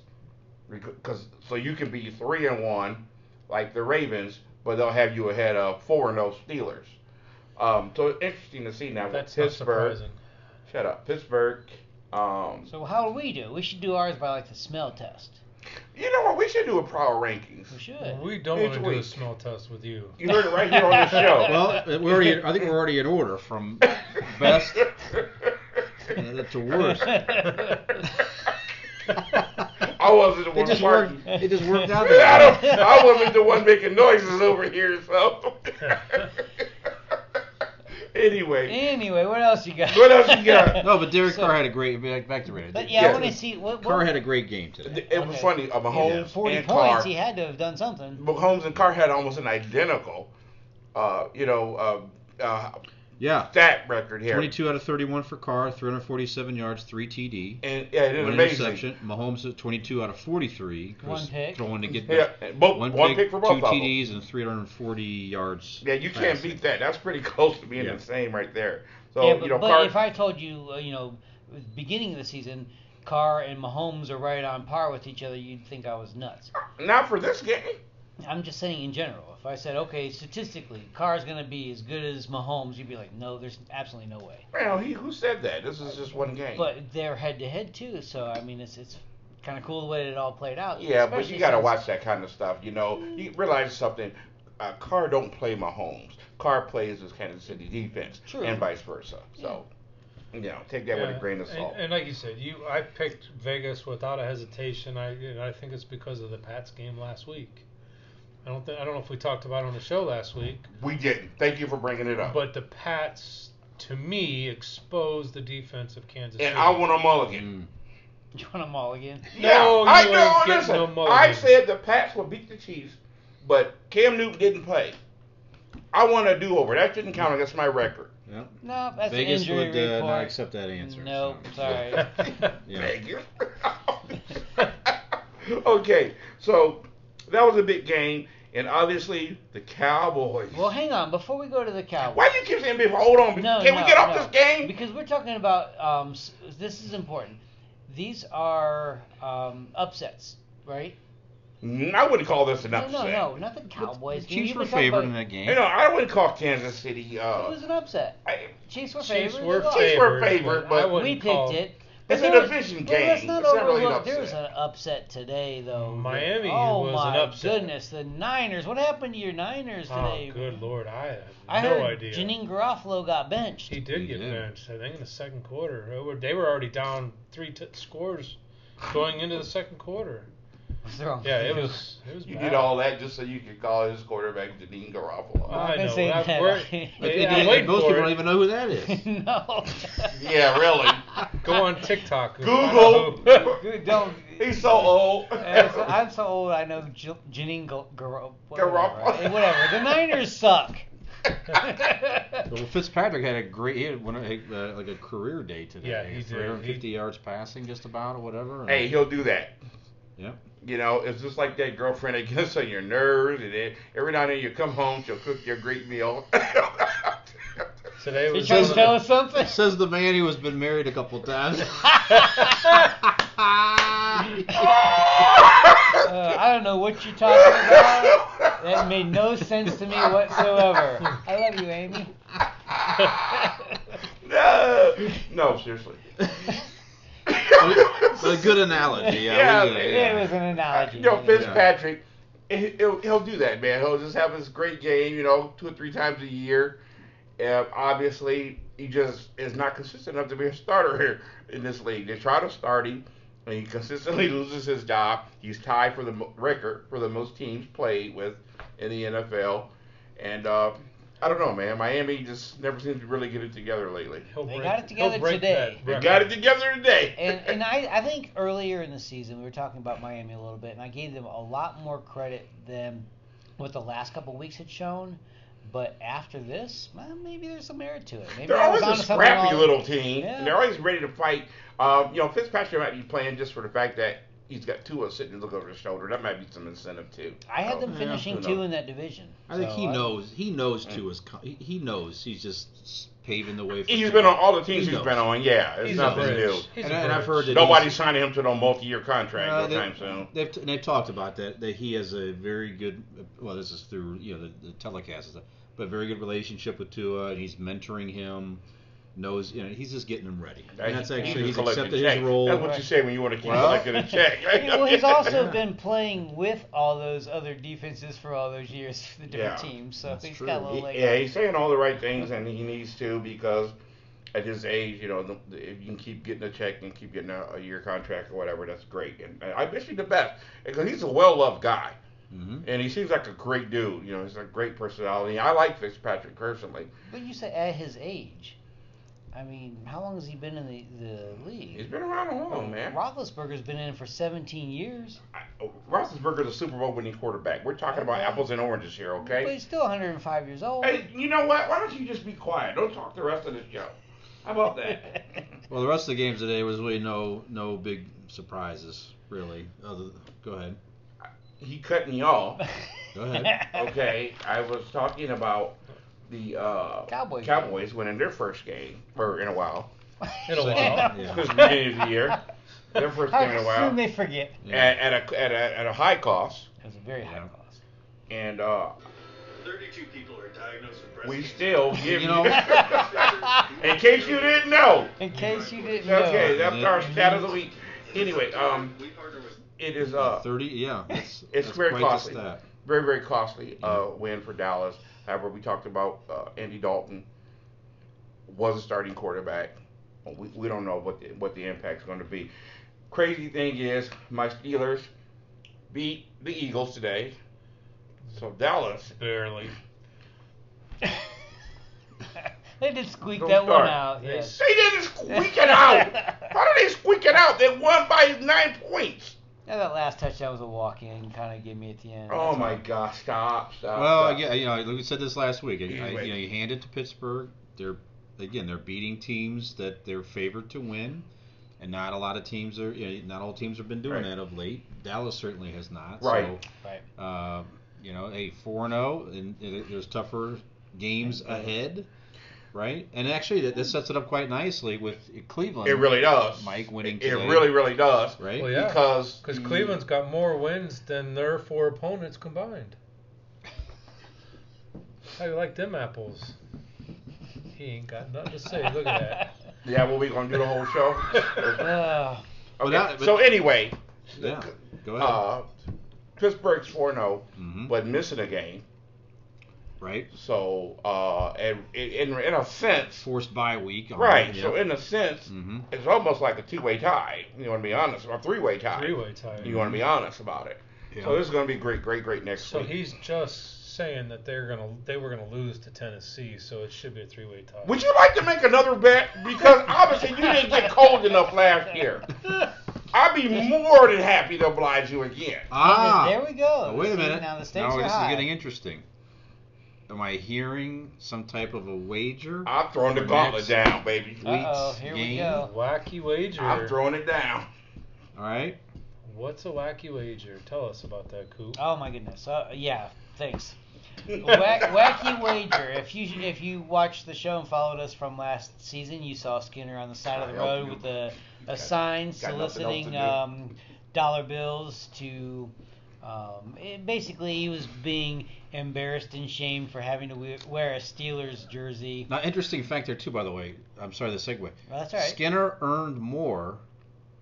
because so you can be three and one, like the Ravens, but they'll have you ahead of four and those Steelers. Um, so it's interesting to see now with That's not Pittsburgh. surprising. Shut up, Pittsburgh. Um, So how do we do? We should do ours by like the smell test. you know what? We should do a power rankings. We should. We don't want to do a smell test with you. You heard it right here on the *laughs* show. Well, we're already. I think we're already in order from *laughs* best uh, the worst. *laughs* I wasn't the It one just farting. worked. It just worked out. *laughs* I, don't, I wasn't the one making noises over here, so. *laughs* anyway, Anyway, what else you got? what else you got? No, but Derek So- Carr had a great. Back, back to Raiders. But yeah, Yeah. I want to see what. what Carr had a great game today. It was Okay. funny. Uh, Mahomes Forty and points. Carr. He had to have done something. Mahomes and Carr had almost an identical, uh, you know, uh, uh, Yeah, That record here. 22 out of 31 for Carr, 347 yards, three TD. And yeah, it is One amazing. interception. Mahomes at 22 out of 43. One was pick. Throwing to get Yeah, back. both, One, one, pick, pick, for both two of them. TDs, and 340 yards. Yeah, you can't passing. beat that. That's pretty close to being Yeah. the same right there. So yeah, but, you know, but Carr, if I told you, uh, you know, beginning of the season, Carr and Mahomes are right on par with each other, you'd think I was nuts. not for this game. I'm just saying in general. If I said, okay, statistically, Carr's going to be as good as Mahomes, you'd be like, no, there's absolutely no way. Well, he who said that? This is just one game. But they're head to head too, so I mean, it's it's kind of cool the way it all played out. yeah, but you got to watch that kind of stuff. You know, you realize something. Uh, Carr don't play Mahomes. Carr plays his Kansas City defense, True. and vice versa. So, you know, take that with a grain of and- salt. And, like you said, you I picked Vegas without a hesitation. I and I think it's because of the Pats game last week. I don't think I don't know if we talked about it on the show last week, we didn't. Thank you for bringing it up. but the Pats to me exposed the defense of Kansas and City. I want a mulligan. Mm. You want them all again? No, yeah, I you know. ain't getting Listen, no mulligan. I said the Pats will beat the Chiefs, but Cam Newton didn't play. I want a do-over. That shouldn't count against my record. Yeah. No, that's Vegas an injury would uh, report. not accept that answer. No, Nope, so. sorry. *laughs* Vegas. *laughs* *laughs* okay, so that was a big game, and obviously the Cowboys. Well, hang on. Before we go to the Cowboys. Why do you keep saying before? Hold on. No, Can no, we get off no. this game? Because we're talking about um, this is important. These are um, upsets, right? Mm, I wouldn't call this an No, upset. no, no, not the Cowboys. The Chiefs You were favored about- in that game. You know, I wouldn't call Kansas City. It Uh, was an upset. I, Chiefs were Chiefs favored. were they lost. Chiefs were favored, favored, I but- We picked call- it. It's But a there was- division but let's not It's not really an overlook. There was an upset today, though. Miami oh was my an upset. goodness, the Niners. What happened to your Niners Oh, today? good lord, I have I no heard idea. Janine Garofalo got benched. He did He get did. benched. I think in the second quarter. They were, already down three t- scores going into the second quarter. Yeah, it was it was You bad. did all that just so you could call his quarterback Janine Garoppolo. I I'm know. saying that. we're- But they- most people it. don't even know who that is. *laughs* no. yeah, really. *laughs* Go on TikTok. Google. find out who- Dude, don't. He's so old. *laughs* I'm so, I'm so old. I know J- Janine Gar- Gar- whatever. Garoppolo. Whatever. The Niners suck. *laughs* Well, Fitzpatrick had a great, he had one, uh, like a career day today. Yeah, he did. 350 yards passing, just about, or whatever. hey, he'll do that. Yep. You know, it's just like that girlfriend that gets on your nerves, and then every now and then you come home, she'll cook you a great meal. Today You was trying to tell us something? Says the man who has been married a couple times. *laughs* Uh, I don't know what you're talking about. That made no sense to me whatsoever. I love you, Amy. *laughs* no, no, seriously. but a good analogy. Yeah. Yeah, we- man. It was an analogy. You know. Fitzpatrick, he- he'll, he'll do that, man. He'll just have this great game, you know, two or three times a year. Uh, obviously, he just is not consistent enough to be a starter here in this league. They try to start him, and he consistently *laughs* loses his job. He's tied for the record for the most teams played with in the NFL. And uh, I don't know, man. Miami just never seems to really get it together lately. He'll They break- got it together today. that They got it together today. And and *laughs* I, I think earlier in the season we were talking about Miami a little bit, and I gave them a lot more credit than what the last couple weeks had shown. But after this, well, maybe there's some merit to it. Maybe They're I was always a scrappy all- little team. Yeah. And they're always ready to fight. Um, you know, Fitzpatrick might be playing just for the fact that he's got Tua sitting and look over his shoulder. That might be some incentive too. I had So, them Yeah, finishing who two in that division. I think So he I- knows. He knows too. Is co- he, he knows. He's just paving the way. for He's Tua. been on all the teams He he's knows. been on. Yeah, it's He's nothing new. He's And, and I've heard that Nobody's signing him to no multi-year contract Uh, no they- time soon. They've, and they've talked about that. That he has a very good. Well, this is through you know the, the telecast, and stuff, but a very good relationship with Tua, and he's mentoring him. Knows you know he's just getting him ready. And that's actually he's just collecting accepted his checks. role. That's what you say when you want to keep Well- collecting a check. *laughs* well, he's *laughs* also been playing with all those other defenses for all those years *laughs* for the different Yeah. teams, so he's true. got a little leg yeah, up. he's saying all the right things, and he needs to because at his age, you know, the, the, if you can keep getting a check and keep getting a, a year contract or whatever, that's great. And I wish him the best because he's a well-loved guy, hmm and he seems like a great dude. You know, he's a great personality. I like Fitzpatrick personally. But you say at his age. I mean, how long has he been in the, the league? He's been around a long, man. Roethlisberger's been in for 17 years, I- Roethlisberger's a Super Bowl winning quarterback. We're talking about apples and oranges here, okay? but okay? he's still 105 years old. Hey, you know what? Why don't you just be quiet? Don't talk the rest of the show. How about that? *laughs* Well, the rest of the games today was really no no big surprises really. Other go ahead. He cut me off. *laughs* Go ahead. Okay, I was talking about the uh, Cowboys. Cowboys winning their first game, or in a while, In a while. Yeah. because beginning of the year, their first game in a How while, soon they forget. Yeah. at, at a at a at a high cost, It was a very high cost. and uh, 32 people are diagnosed with breast we cancer. still give You you. *laughs* know- in case you didn't know. In case you didn't know. Okay, that's our stat of the week. Anyway, um, We partner with it is uh Thirty. Yeah. That's, *laughs* It's very costly. Very very costly uh, win for Dallas. However, we talked about uh, Andy Dalton was a starting quarterback. We, we don't know what the, what the impact's going to be. Crazy thing is, my Steelers beat the Eagles today. So Dallas, Barely. *laughs* they did squeak Don't that start. one out. They Yes. they didn't squeak it out. *laughs* How did they squeak it out? They won by nine points. Yeah, that last touchdown was a walk-in, kind of gave me at the end. Oh That's my all. gosh! Stop! Stop! Well, stop. again, you know, like we said this last week. I, I, you know, you hand it to Pittsburgh. They're again, they're beating teams that they're favored to win, and not a lot of teams are. You know, not all teams have been doing Right. that of late. Dallas certainly has not. Right. Right. Uh, you know, a four and zero, and there's tougher games ahead, right? And actually, that this sets it up quite nicely with Cleveland. it really does. Mike winning It, today. it really, really does. right. Well, yeah. Because Because the- Cleveland's got more wins than their four opponents combined. How you like them apples? He ain't got nothing to say. Look at that. *laughs* Yeah, well, we gonna do the whole show. *laughs* Ugh. Okay. that- but- so anyway, Yeah. Go ahead. uh, Pittsburgh's four zero, Mhm. but missing a game. Right? So, uh, and in in a sense, Forced bye week. right. So in a sense, hmm it's almost like a two-way tie. You want to be honest, or a three-way tie. Three-way tie. You want to be honest about it. So this is going to be great, great, great next So week. So he's just saying that they're gonna they were gonna lose to Tennessee, so it should be a three-way tie. Would you like to make another bet? Because obviously you didn't get cold enough last year. *laughs* I'd be more than happy to oblige you again. Ah, there we go. Oh, wait a See, minute. Now the stakes now are this high. is getting interesting. Am I hearing some type of a wager? I'm throwing the gauntlet down, baby. Uh-oh, week's here we go. Wacky wager. I'm throwing it down. All right. What's a wacky wager? Tell us about that, Coop. Oh my goodness. Uh, yeah. Thanks. Wack, wacky wager. If you if you watched the show and followed us from last season, you saw Skinner on the side of the road with a, a got- sign got nothing else to soliciting um, dollar bills to. Um, it, basically, he was being embarrassed and shamed for having to we- wear a Steelers jersey. Now, interesting fact there too. By the way, I'm sorry the segue. Well, that's all right. Skinner earned more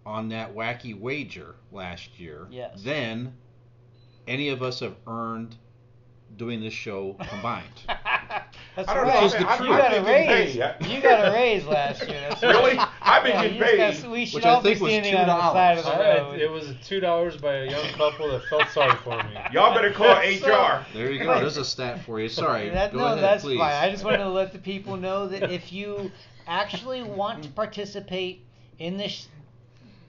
on that wacky wager last year Yes. than any of us have earned doing this show combined. *laughs* That's I don't right. know. Is the I- truth. You got a raise. You got a raise last year. That's *laughs* Really? right. I've been Yeah, getting you just paid. got- we should Which I all be think was standing on the $2. side of the I- road. it was two dollars by a young couple that felt sorry for me. *laughs* Y'all better call *laughs* HR. There you go. There's a stat for you. Sorry. That, go no, ahead, that's please. fine. I just wanted to let the people know that if you actually want to participate in this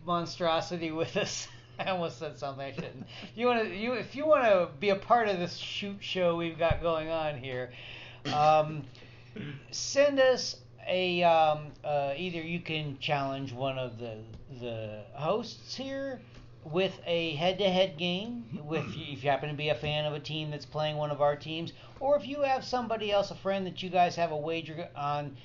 monstrosity with us, I almost said something I shouldn't. You want to, you if you want to be a part of this shoot show we've got going on here, um, send us a um, uh, either you can challenge one of the the hosts here with a head-to-head game with if you happen to be a fan of a team that's playing one of our teams or if you have somebody else a friend that you guys have a wager on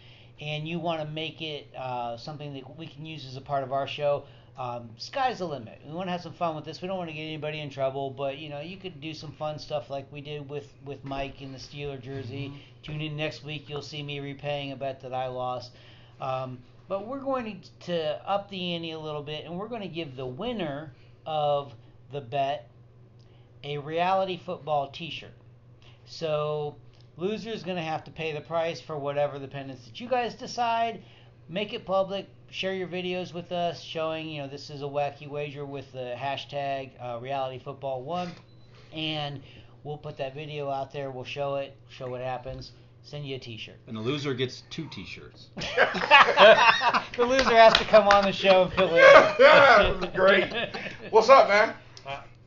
and you want to make it uh, something that we can use as a part of our show um, sky's the limit we want to have some fun with this we don't want to get anybody in trouble but you know you could do some fun stuff like we did with with mike in the steeler jersey tune in next week you'll see me repaying a bet that i lost um, but we're going to, to up the ante a little bit, and we're going to give the winner of the bet a reality football T-shirt. So loser is going to have to pay the price for whatever the pendants that you guys decide. Make it public. Share your videos with us, showing you know this is a wacky wager with the hashtag uh, reality football one, and we'll put that video out there. We'll show it, show what happens. Send you a T-shirt. And the loser gets two T-shirts. *laughs* *laughs* the loser has to come on the show and fill This in. *laughs* is great. What's up, man?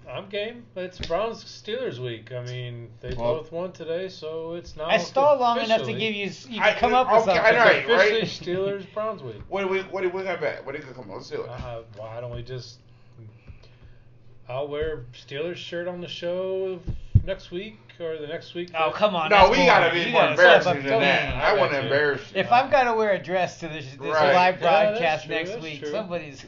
I, I'm game. It's Browns Steelers week. I mean, they Well- both won today, so it's not. I stalled long enough to give you. You I- can come up with something. I know, It's right? officially Steelers Browns week. What do we what do we got back? What do you come on? Let's do it. Uh, why don't we just? I'll wear Steelers shirt on the show next week or the next week. Oh come on! no, we gotta be more embarrassing than that. me. I want to embarrass you. If I've got to wear a dress to this, this Right. live broadcast true, next week, true. somebody's.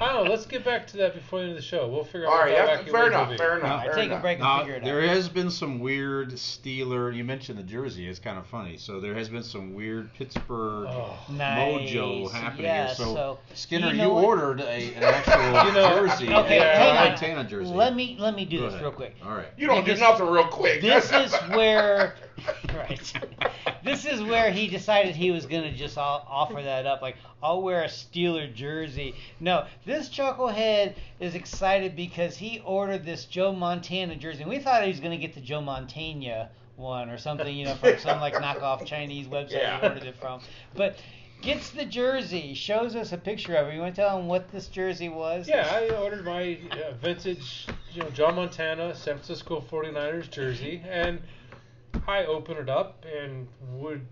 I don't know. Let's get back to that before the end of the show. We'll figure All out. right, what yeah, that fair enough, fair enough. I fair take a break and Now, figure it there out. has been some weird Steeler. You mentioned the jersey. It's kind of funny. So there has been some weird Pittsburgh Oh, Nice. mojo happening Yes, here. So, so Skinner, you you, know what? ordered a, an actual *laughs* You know, jersey, Okay, a hang on. Montana jersey. Let me let me do Go this ahead. real quick. All right. You don't Because do nothing real quick. This is *laughs* where, right? This is where he decided he was gonna just offer that up. Like, I'll wear a Steeler jersey. No, this chucklehead is excited because he ordered this Joe Montana jersey. And we thought he was gonna get the Joe Montana one or something, you know, from some like knockoff Chinese website Yeah. he ordered it from. But gets the jersey, shows us a picture of it. You want to tell him what this jersey was? Yeah, I ordered my uh, vintage, you know, Joe Montana San Francisco 49ers jersey, and I opened it up, and would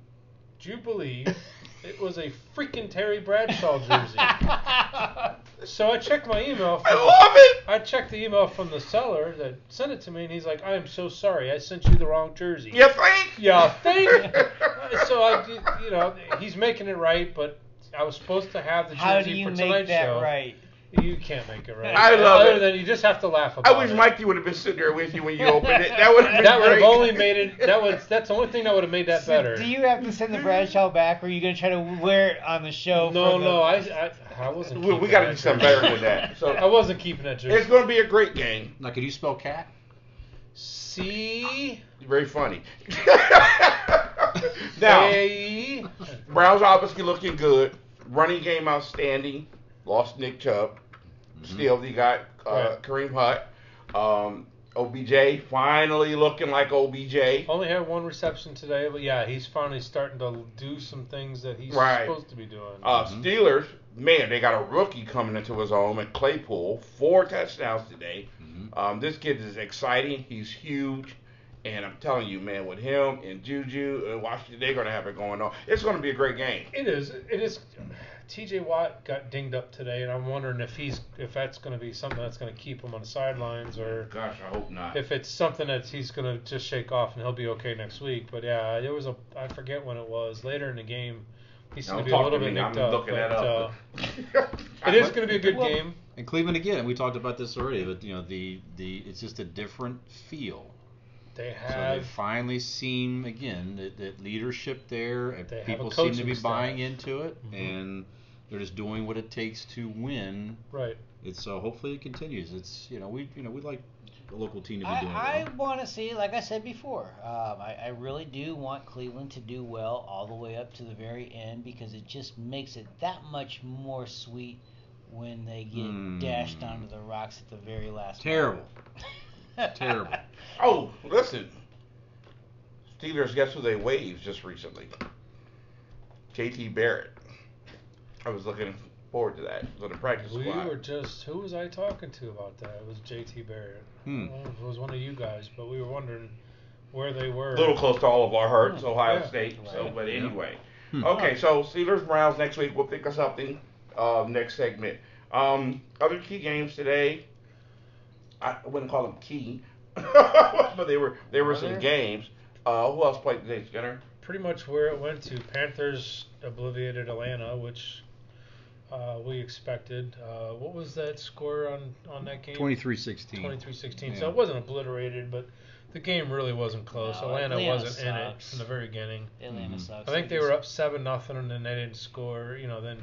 you believe *laughs* it was a freaking Terry Bradshaw jersey? *laughs* so I checked my email. I love it. I checked the email from the seller that sent it to me, and he's like, "I am so sorry, I sent you the wrong jersey." You think? Yeah, think. *laughs* so I, did- you know, he's making it right, but I was supposed to have the jersey How do you for make tonight's that show. right? You can't make it right. I love Other it. than you just have to laugh about it. I wish it. Mikey would have been sitting there with you when you opened it. That would have been That would great. have only made it. That was. That's the only thing that would have made that So better. Do you have to send the Bradshaw back, or are you gonna try to wear it on the show? no, for the... no, I, I, I wasn't. We, we keeping got to that do something jersey. better than that. So *laughs* I wasn't keeping that jersey. it's going to be a great game. Now, could you spell cat? See, Very funny. *laughs* *laughs* now, Hey. Browns obviously looking good. Running game outstanding. Lost Nick Chubb. Still, you got uh, Right. Kareem Hunt. Um, OBJ finally looking like OBJ. Only had one reception today, but yeah, he's finally starting to do some things that he's Right. supposed to be doing. Uh, Mhm. Steelers, man, they got a rookie coming into his home at Claypool. Four touchdowns today. Mhm. Um, this kid is exciting. He's huge. And I'm telling you, man, with him and Juju and Washington, they're going to have it going on. It's going to be a great game. It is. It is. T.J. Watt got dinged up today, and I'm wondering if he's if that's going to be something that's going to keep him on the sidelines, or Gosh, I hope not. if it's something that he's going to just shake off and he'll be okay next week. But yeah, there was a I forget when it was later in the game. He seemed to be a little bit me. nicked I'm up. looking but, that uh, up. *laughs* it is going to be a good Well, game. And Cleveland again, we talked about this already, but you know the the it's just a different feel. They So they have finally seem again that, that leadership there, and They have a people seem to be staff. buying into it, Mhm. and they're just doing what it takes to win. right. It's so hopefully it continues. It's you know we you know we like the local team to be doing I, I well. want to see, like I said before, um, I, I really do want Cleveland to do well all the way up to the very end because it just makes it that much more sweet when they get Mm. dashed onto the rocks at the very last. Terrible. *laughs* moment. Terrible. *laughs* Oh, listen. Steelers, guess who they waived just recently? JT Barrett. I was looking forward to that. He was on practice We squad. were just who was I talking to about that? It was J.T. Barrett. Hmm. I don't know if it was one of you guys, but we were wondering where they were. A little close to all of our hearts, Hmm. Ohio Yeah. State. So, but anyway. Hmm. Okay, so Steelers Browns next week. We'll think of something. Uh, next segment. Um, other key games today. I wouldn't call them key, *laughs* but they were there were Were some games. Uh, who else played today, Skinner? Pretty much where it went to. Panthers obliterated Atlanta, which uh, we expected. Uh, what was that score on, on that game? 23-16. 23-16. So it wasn't obliterated, but the game really wasn't close. No, Atlanta, Atlanta wasn't in it sucks. from the very beginning. Atlanta Mhm. sucks. I think they were up seven nothing, and then they didn't score. You know, then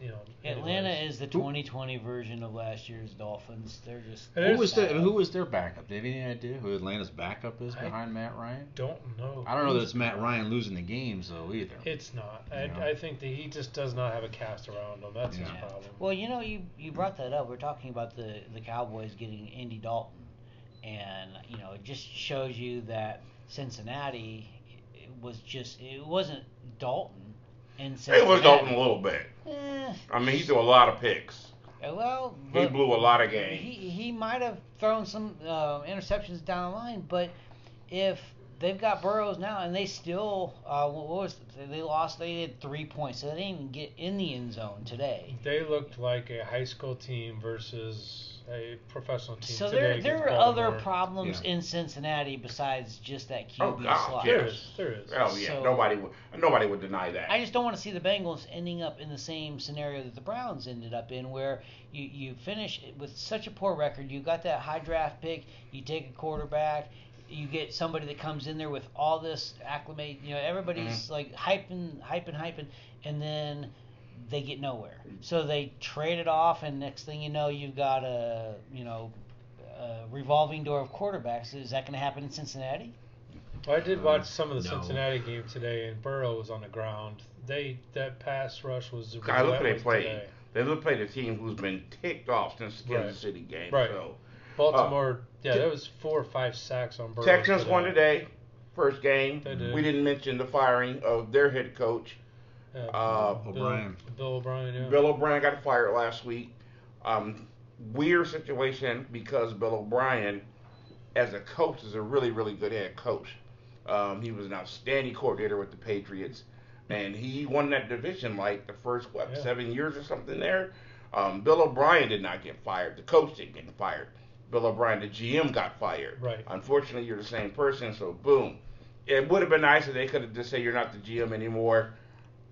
you know. Atlanta anyways. is the 2020 version of last year's Dolphins. They're just. It Who is was sad. their Who was their backup? Do you have any idea who Atlanta's backup is I- behind Matt Ryan? Don't know. I don't know that it's Matt Ryan losing the games though either. It's not. I, I think that he just does not have a cast around him. That's his problem. Well, you know, you you brought that up. We're talking about the the Cowboys getting Andy Dalton, and you know, it just shows you that Cincinnati was just it wasn't Dalton in Cincinnati. It was Dalton a little bit. Eh, I mean, he threw a lot of picks. well, He blew a lot of games. He he might have thrown some uh, interceptions down the line, but if they've got Burrows now and they still uh, what was they lost? They had three points, so they didn't even get in the end zone today. They looked like a high school team versus a professional team. So today there, there are other problems Yeah. in Cincinnati besides just that QB Oh, God, slot. yeah. There is. There is. Oh yeah, So- nobody would nobody would deny that. I just don't want to see the Bengals ending up in the same scenario that the Browns ended up in, where you, you finish with such a poor record. You got that high draft pick, you take a quarterback, you get somebody that comes in there with all this acclimate. You know, everybody's mm-hmm. like hyping, hyping, hyping, and then they get nowhere. So they trade it off, and next thing you know, you've got a you know a revolving door of quarterbacks. Is that going to happen in Cincinnati? Well, I did Uh, watch some of the no. Cincinnati game today, and Burrow was on the ground. They that pass rush was. God, look who they relentless played. today. They look played a team who's been ticked off since the Kansas Right. City game. Right. So Baltimore, yeah, Te- there was four or five sacks on Burrow. Texans won today, first game. They did. We didn't mention the firing of their head coach. Uh, Bill, O'Brien. Bill O'Brien, yeah. Bill O'Brien got fired last week. Um, weird situation because Bill O'Brien, as a coach, is a really, really good head coach. Um, he was an outstanding coordinator with the Patriots, and he won that division like the first what Yeah. seven years or something there. Um, Bill O'Brien did not get fired. The coach didn't get fired. Bill O'Brien, the GM, got fired. Right. Unfortunately, you're the same person, so boom. It would have been nice if they could have just said you're not the GM anymore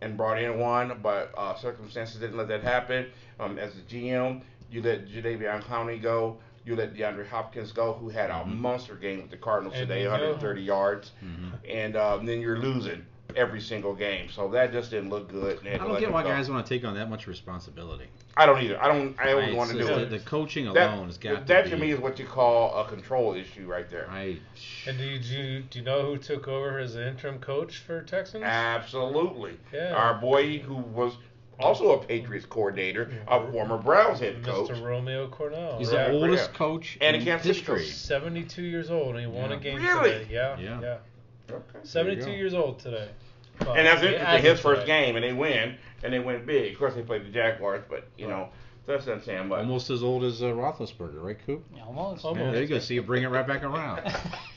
and brought in one, but uh, circumstances didn't let that happen. Um, as the GM, you let Jadeveon Clowney go. You let DeAndre Hopkins go, who had a Mhm. monster game with the Cardinals And today, 130 yards. Mhm. And um, then you're losing every single game. So that just didn't look good. I don't get why go. guys want to take on that much responsibility. I don't either. I don't. I always It's want to just do the, it. the coaching That, alone has got that to to be. me is what you call a control issue right there. I, And do you, do you do you know who took over as the interim coach for Texans? Absolutely. Yeah. Our boy who was also a Patriots coordinator, a mm-hmm. former Browns head coach. Mr. Romeo Crennel. he's Yeah, the oldest yeah. coach And in he can't history. 72 years old and he won Yeah. a game Really? today. Yeah, Yeah. yeah. Okay. 72 years old today. Well, And that's he interesting. His first today. game, and they win, and they win big. Of course, they played the Jaguars, but you know that's not saying much. Almost as old as uh, Roethlisberger, right, Coop? Almost. Almost. Yeah, there you go. See, you bring it right back around. *laughs*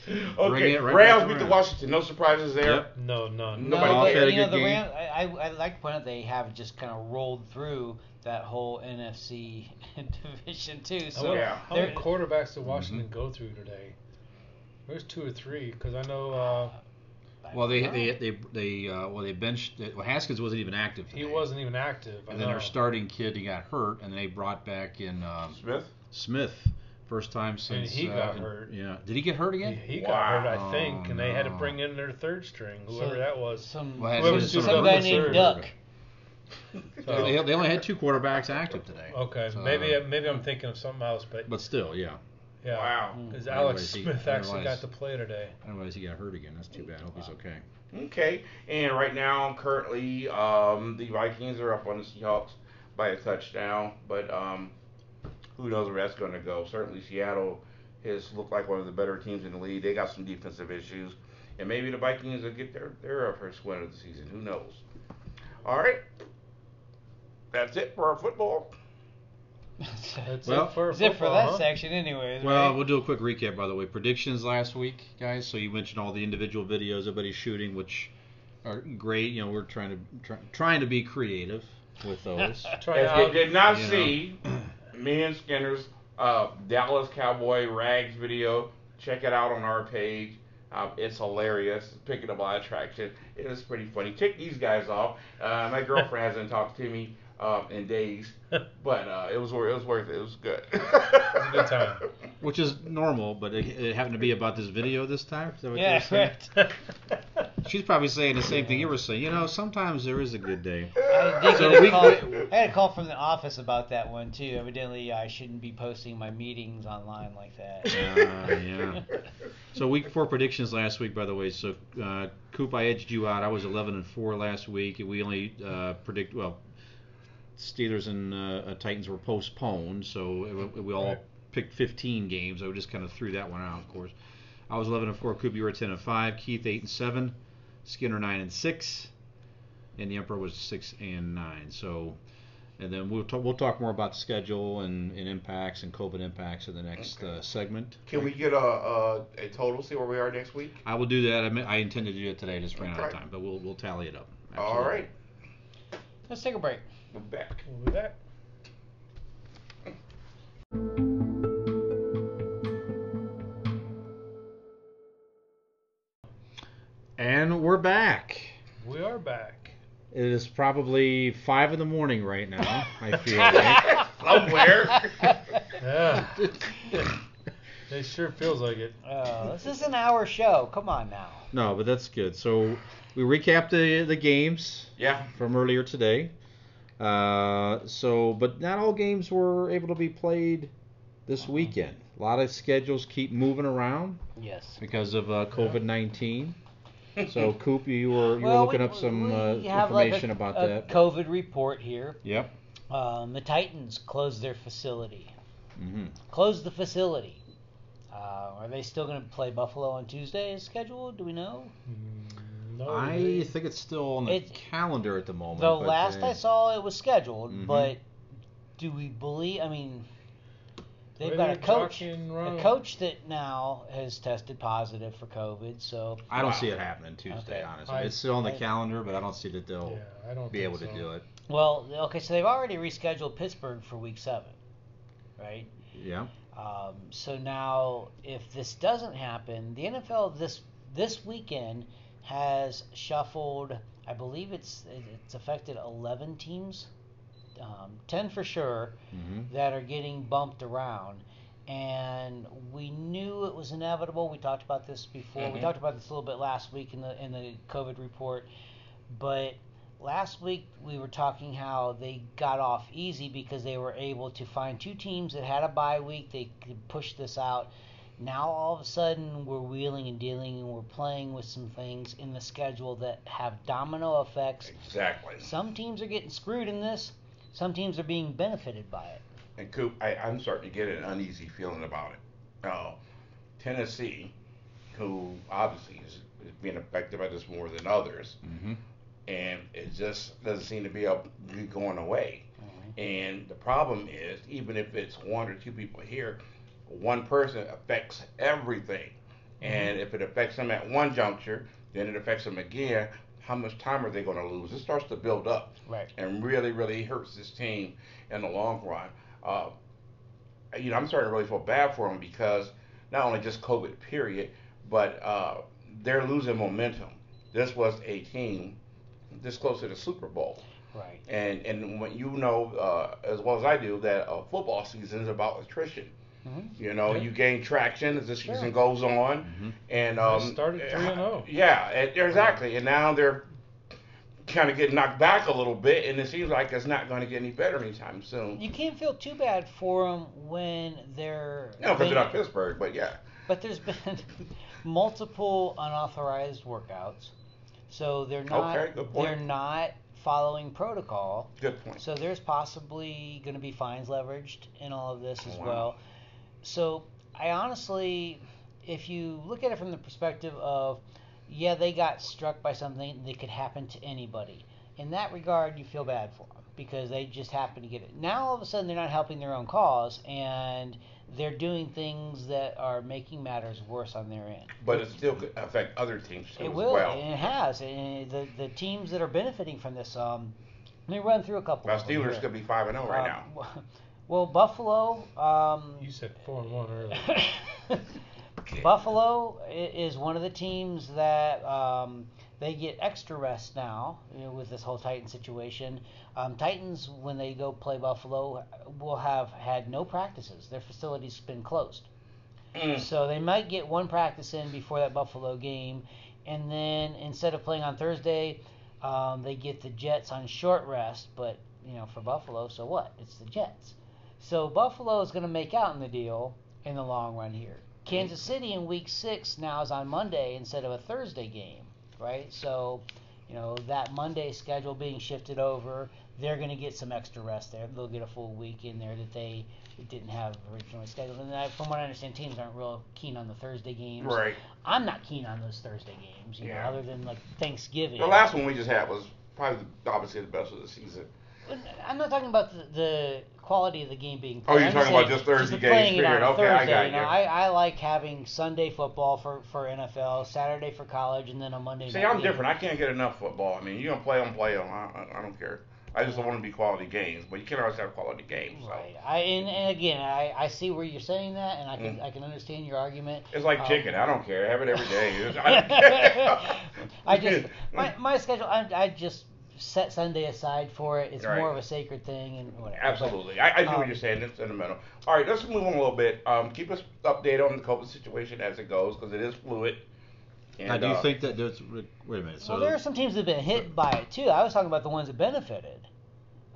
Bring Okay, it right Rams back beat the. Washington. No surprises there. Yep. No, none. No, Nobody but, had a you know the game. Rams. I, I I like to point out they have just kind of rolled through that whole NFC *laughs* division too. How So Yeah. how many quarterbacks did Washington go through today? There's two or three because I know uh, Well, they don't they they they uh, well they benched. Well, Haskins wasn't even active. Today. he wasn't even active. I And then know. our starting kid, he got hurt, and they brought back in um, Smith. Smith, first time since. he uh, got in- hurt. Yeah. Did he get hurt He, again? he got hurt, I Wow. think, and they had to Oh, bring in their third string, whoever So- that was. some Well, Whoever's it's doing some guy named Duck. So- *laughs* They, they only had two quarterbacks active today. Okay, So, maybe uh, maybe I'm thinking of something else, but But still, yeah. Yeah. Wow. Because I Alex realize he- Smith I actually realize- got to play today. I realize he got hurt again. That's too bad. I hope he's okay. Okay, and right now, currently, um, the Vikings are up on the Seahawks by a touchdown, but um, who knows where that's going to go? Certainly, Seattle has looked like one of the better teams in the league. They got some defensive issues, and maybe the Vikings will get their their first win of the season. Who knows? All right, that's it for our football. That's Well, it for That's it for that huh? section, anyways. Well, right? we'll do a quick recap, by the way. Predictions last week, guys. So you mentioned all the individual videos everybody's shooting, which are great. You know, we're trying to try, trying to be creative with those. *laughs* Trying If to you did not you know. see *clears throat* me and Skinner's uh, Dallas Cowboy rags video, check it out on our page. Um, it's hilarious. It's picking up a lot of traction. It is pretty funny. Take these guys off. Uh, my girlfriend hasn't talked to me uh, in days, *laughs* but uh, it was it was worth it. It was good. It was a good time. *laughs* Which is normal, but it, it happened to be about this video this time. Is that what you yeah, were saying? *laughs* She's probably saying the same thing you were saying. You know, sometimes there is a good day. I did So get a call. I had a call from the office about that one too. Evidently, I shouldn't be posting my meetings online like that. Uh, yeah. So week four predictions last week, by the way. So uh, Coop, I edged you out. I was 11 and four last week. We only uh, predict well. Steelers and uh, uh, Titans were postponed, so we, we all Right. picked 15 games. I just kind of threw that one out, of course. I was 11 and four. Coop, you were 10 and five. Keith 8 and seven. Skinner 9 and six. And the Emperor was 6 and nine. So. And then we'll talk, we'll talk more about the schedule and, and impacts and COVID impacts in the next uh, segment. Can we get a, a a total? See where we are next week. I will do that. I, mean, I intended to do it today. Just ran out of time, but we'll we'll tally it up. All Absolutely. right, Let's take a break. We're back. We'll be back. And we're back. We are back. It is probably five in the morning right now. I *laughs* feel like. Somewhere. Yeah. it sure feels like it. Oh, this is an hour show. Come on now. No, but that's good. So we recapped the the games yeah. from earlier today. Uh, so, but not all games were able to be played this weekend. A lot of schedules keep moving around Yes. because of uh, COVID nineteen. *laughs* So, Coop, you were you Well, were looking we- up some we uh, have like a- information about a that. COVID report here. Yep. Um, the Titans closed their facility. Mm-hmm. Closed the facility. Uh, are they still going to play Buffalo on Tuesday as scheduled? Do we know? Mm, No, I they- think it's still on the It- calendar at the moment. The but, last uh, I saw, it was scheduled, Mhm. but do we believe? I mean, they've got they a coach, talking a wrong? coach that now has tested positive for COVID. So I don't Wow. see it happening Tuesday, Okay. honestly. I- it's still on the I- calendar, but I don't see that they'll Yeah, I don't be think able to do it. well, okay, so they've already rescheduled Pittsburgh for Week Seven, right? Yeah. Um, so now, if this doesn't happen, the NFL this this weekend has shuffled. I believe it's it's affected 11 teams, um, 10 for sure, hmm that are getting bumped around. and we knew it was inevitable. We talked about this before. We Mhm. talked about this a little bit last week in the in the COVID report, but last week we were talking how they got off easy because they were able to find two teams that had a bye week. They could push this out. Now all of a sudden we're wheeling and dealing and we're playing with some things in the schedule that have domino effects. Exactly. Some teams are getting screwed in this. Some teams are being benefited by it. And Coop, I, I'm starting to get an uneasy feeling about it. Uh, Tennessee, who obviously is, is being affected by this more than others, Mm-hmm. and it just doesn't seem to be up, be going away. And the problem is, even if it's one or two people here, one person affects everything. And if it affects them at one juncture, then it affects them again. How much time are they going to lose? It starts to build up Right. and really, really hurts this team in the long run. Uh, you know, I'm starting to really feel bad for them because not only just COVID period, but uh, they're losing momentum. This was a team this close to the Super Bowl. Right. And and when you know uh, as well as I do that a football season is about attrition. Mhm. You know, Yeah. you gain traction as the Sure. season goes on, Mhm. and They um, started 3-0. Yeah, and- exactly. And now they're kind of getting knocked back a little bit, and it seems like it's not going to get any better anytime soon. You can't feel too bad for them when they're. No, because they- they're not Pittsburgh, but yeah. But there's been *laughs* multiple unauthorized workouts, so they're not. Okay, good point. They're not following protocol. Good point. So there's possibly going to be fines leveraged in all of this as Wow. well. So I honestly, if you look at it from the perspective of, yeah, they got struck by something that could happen to anybody. In that regard, you feel bad for them because they just happen to get it. Now all of a sudden they're not helping their own cause and they're doing things that are making matters worse on their end. But it still could affect other teams too It as will, well. and it has. And the the teams that are benefiting from this, um, let me run through a couple. Now Steelers could be five and zero right Um, now. Well, Buffalo. Um, You said four and one earlier. *laughs* Buffalo is one of the teams that um, they get extra rest now you know, with this whole Titan situation. Um, Titans, when they go play Buffalo, will have had no practices. Their facility's been closed. Mm. So they might get one practice in before that Buffalo game, and then instead of playing on Thursday, um, they get the Jets on short rest. But you know, for Buffalo, so what? It's the Jets. So Buffalo is going to make out in the deal in the long run here. Kansas City in Week Six now is on Monday instead of a Thursday game, right? So, you know that Monday schedule being shifted over, they're going to get some extra rest there. They'll get a full week in there that they didn't have originally scheduled. And I, from what I understand, teams aren't real keen on the Thursday games. Right. I'm not keen on those Thursday games, you Yeah. know, other than like Thanksgiving. The last one we just had was probably the, obviously the best of the season. I'm not talking about the, the quality of the game being played. Oh, you're I'm talking about just Thursday the games, it on period. a Okay, I Thursday, got you know. I, I like having Sunday football for, for NFL, Saturday for college, and then a Monday See, I'm game. different. I can't get enough football. I mean, you gonna play them, play them. I, I, I don't care. I just want to be quality games, but you can't always have quality games. So. Right. I and, and again, I, I see where you're saying that, and I can Mm. I can understand your argument. It's like Um, chicken. I don't care. I have it every day. *laughs* I don't. I just my, my schedule. I, I just set Sunday aside for it. It's Right. more of a sacred thing, and whatever. Absolutely. I, I know um, what you're saying. It's sentimental. All right, let's move on a little bit. Um, keep us updated on the COVID situation as it goes because it is fluid. And, I do uh, think that there's. Wait a minute. So well, there are some teams that have been hit by it too. I was talking about the ones that benefited.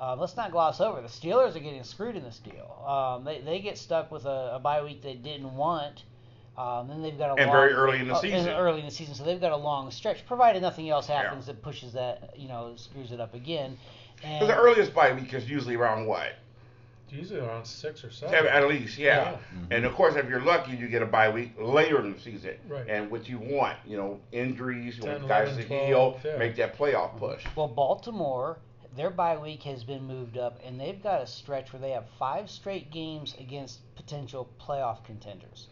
Um, let's not gloss over. The Steelers are getting screwed in this deal. Um, they, they get stuck with a, a bye week they didn't want. Um, then they've got a And long, very early in the uh, season. early in the season, so they've got a long stretch. Provided nothing else happens that pushes that, you know, screws it up again. And Because the earliest bye week is usually around what? Usually around six or seven. At, at least, yeah. Mhm. And of course, if you're lucky, you get a bye week later in the season. Right. And what you want, you know, injuries, 10, want guys 11, to 12, heal, yeah. make that playoff push. Well, Baltimore, their bye week has been moved up, and they've got a stretch where they have five straight games against potential playoff contenders.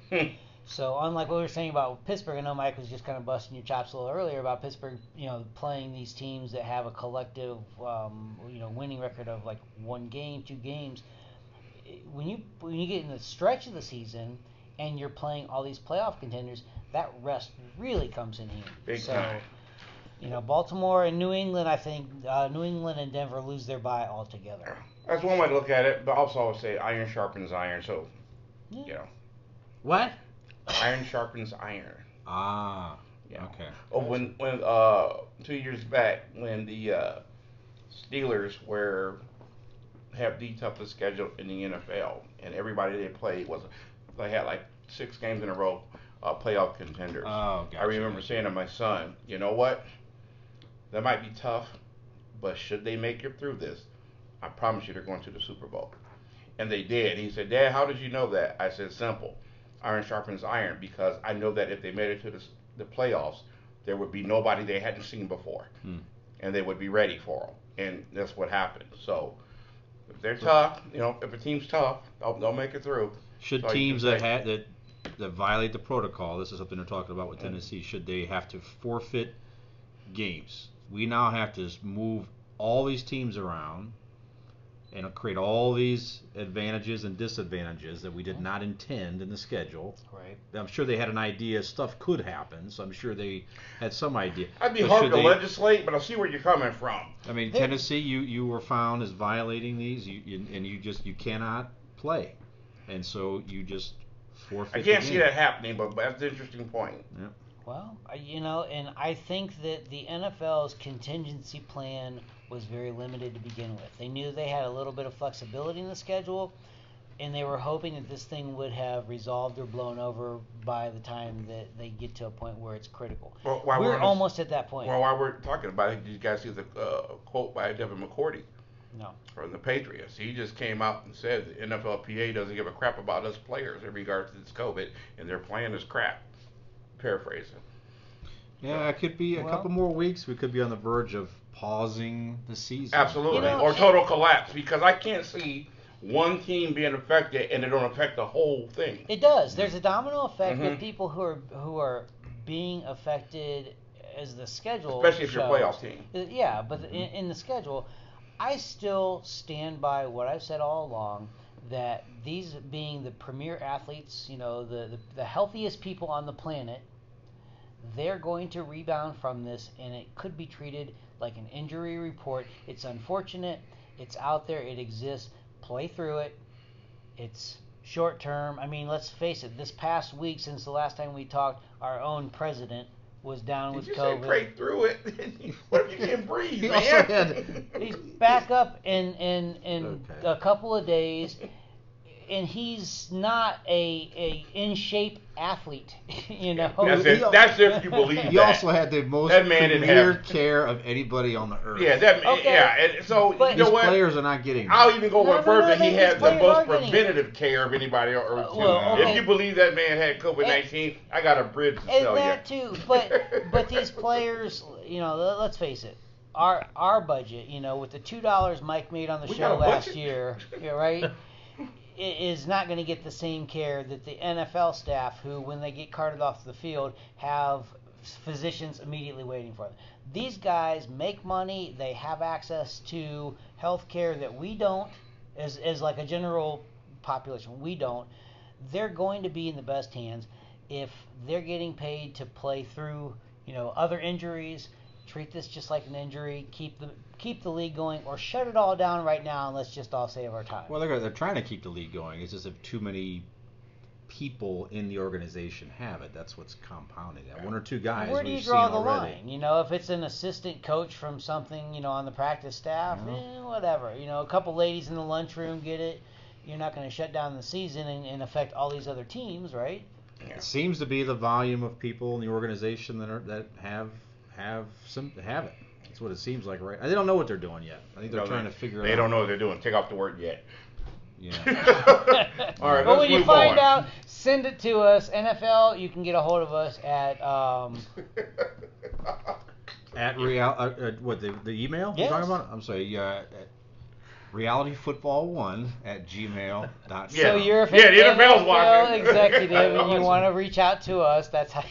So, unlike what we were saying about Pittsburgh, I know Mike was just kind of busting your chops a little earlier about Pittsburgh, you know, playing these teams that have a collective, um, you know, winning record of like one game, two games. When you when you get in the stretch of the season and you're playing all these playoff contenders, that rest really comes in handy. Big so, time. you know, Baltimore and New England, I think uh, New England and Denver lose their bye altogether. That's one way to look at it, but also I would say iron sharpens iron. So You know, What? Iron sharpens iron. Ah. Yeah. Okay. Oh, when when uh two years back when the uh, Steelers were have the toughest schedule in the NFL, and everybody they played was they had like six games in a row uh, playoff contenders. Oh, gotcha. I remember saying to my son, you know what? That might be tough, but should they make it through this, I promise you they're going to the Super Bowl. And they did. He said, Dad, how did you know that? I said, simple. Iron sharpens iron because I know that if they made it to the, the playoffs, there would be nobody they hadn't seen before. Hmm. And they would be ready for them. And that's what happened. So if they're tough, you know, if a team's tough, they'll, they'll make it through. Should So teams that ha- that that violate the protocol, this is something they're talking about with Tennessee, should they have to forfeit games? We now have to move all these teams around and create all these advantages and disadvantages that we did mm-hmm. not intend in the schedule. Right. I'm sure they had an idea stuff could happen, so I'm sure they had some idea. I'd be But hard to they- legislate, but I see where you're coming from. I mean, They- Tennessee, you you were found as violating these, you, you and you just you cannot play, and so you just forfeit. I can't see game. that happening, but but that's an interesting point. Well, you know, and I think that the NFL's contingency plan was very limited to begin with. They knew they had a little bit of flexibility in the schedule, and they were hoping that this thing would have resolved or blown over by the time that they get to a point where it's critical. Well, while we're this- almost at that point. Well, while we're talking about it, did you guys see the uh, quote by Devin McCourty no. from the Patriots? He just came out and said the NFLPA doesn't give a crap about us players in regards to this COVID, and their plan is crap. Paraphrasing. Yeah, it could be a Well- couple more weeks. We could be on the verge of pausing the season. Absolutely. You know, or total collapse because I can't see one team being affected and it don't affect the whole thing. It does. There's a domino effect Mhm. of people who are who are being affected as the schedule. Especially if you're a playoff team. Uh, Yeah, but in, in the schedule, I still stand by what I've said all along that these being the premier athletes, you know, the, the, the healthiest people on the planet, they're going to rebound from this, and it could be treated like an injury report. It's unfortunate. It's out there. It exists. Play through it. It's short term. I mean, let's face it. This past week, since the last time we talked, our own president was down Did with you say COVID. pray through it? *laughs* what if you can't breathe, *laughs* He man? also had- He's back up in in in Okay. a couple of days, and he's not a a in shape athlete. *laughs* You know. That's He- it. That's if you believe He that. also had the most That man premier have- care of anybody on the earth. yeah, that Okay. yeah. And so But- you know what? players are not getting. I'll even go No, one no, no, further. they- he had the most are getting it. preventative care of anybody on earth. Uh, too. well, If you believe that man had COVID nineteen, I got a bridge to and sell that you. too. But *laughs* but these players, you know, let- let's face it. Our our budget, you know, with the two dollars Mike made on the We show last budget? year, yeah, right, i- *laughs* is not going to get the same care that the NFL staff, who when they get carted off the field, have physicians immediately waiting for them. These guys make money. They have access to health care that we don't, as as like a general population. We don't. They're going to be in the best hands if they're getting paid to play through, you know, other injuries, treat this just like an injury, keep the keep the league going, or shut it all down right now and let's just all save our time. Well, they're they're trying to keep the league going. It's just if too many people in the organization have it, that's what's compounding that. One or two guys. Where do you draw the already. line? You know, if it's an assistant coach from something, you know, on the practice staff, Yeah. eh, whatever. You know, a couple ladies in the lunchroom get it. You're not going to shut down the season and, and affect all these other teams, right? It seems to be the volume of people in the organization that are that have have some have it. That's what it seems like, right? They don't know what they're doing yet. I think they're No, trying they- to figure it They don't know what they're doing. Take off the word yet. Yeah. *laughs* All right, but let's when you move find on. out, send it to us. NFL, you can get a hold of us at um, At real, uh, uh, what the the email Yes. you're talking about? I'm sorry. Uh, at realityfootball1 at gmail.com. *laughs* Yeah. So you're a Yeah, the NFL's NFL watching. *laughs* executive and you *laughs* want to reach out to us. That's how.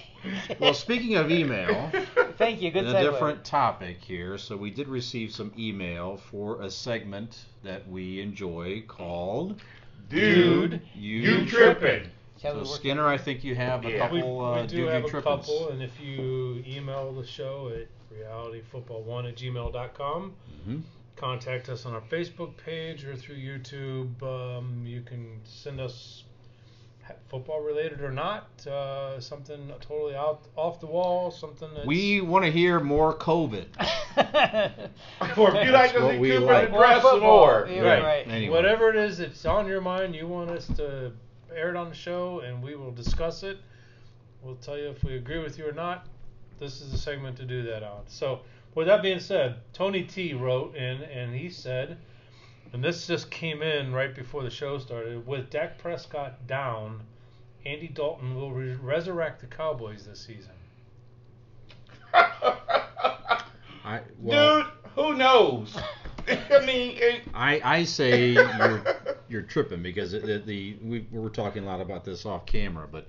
Well, speaking of email, Thank you. Good segue. a different topic here. So we did receive some email for a segment that we enjoy called Dude, You, you tripping. So Skinner, I think you have a Yeah. We, couple. we uh, do Dude have You a Trippins. couple, and if you email the show at realityfootball1 at gmail.com, Mhm. Contact us on our Facebook page or through YouTube. Um, you can send us football related or not, uh, something totally out off the wall, something that's We want to hear more COVID. *laughs* Or if you like to what see we Cooper like. address some football. more. Yeah, Right. right. Anyway. whatever it is that's on your mind, you want us to air it on the show, and we will discuss it. We'll tell you if we agree with you or not. This is the segment to do that on. So, with that being said, Tony T wrote in, and he said, and this just came in right before the show started. With Dak Prescott down, Andy Dalton will re- resurrect the Cowboys this season. *laughs* I well, Dude, who knows? *laughs* I mean, it, I I say you're you're tripping because the, the we we were talking a lot about this off camera, but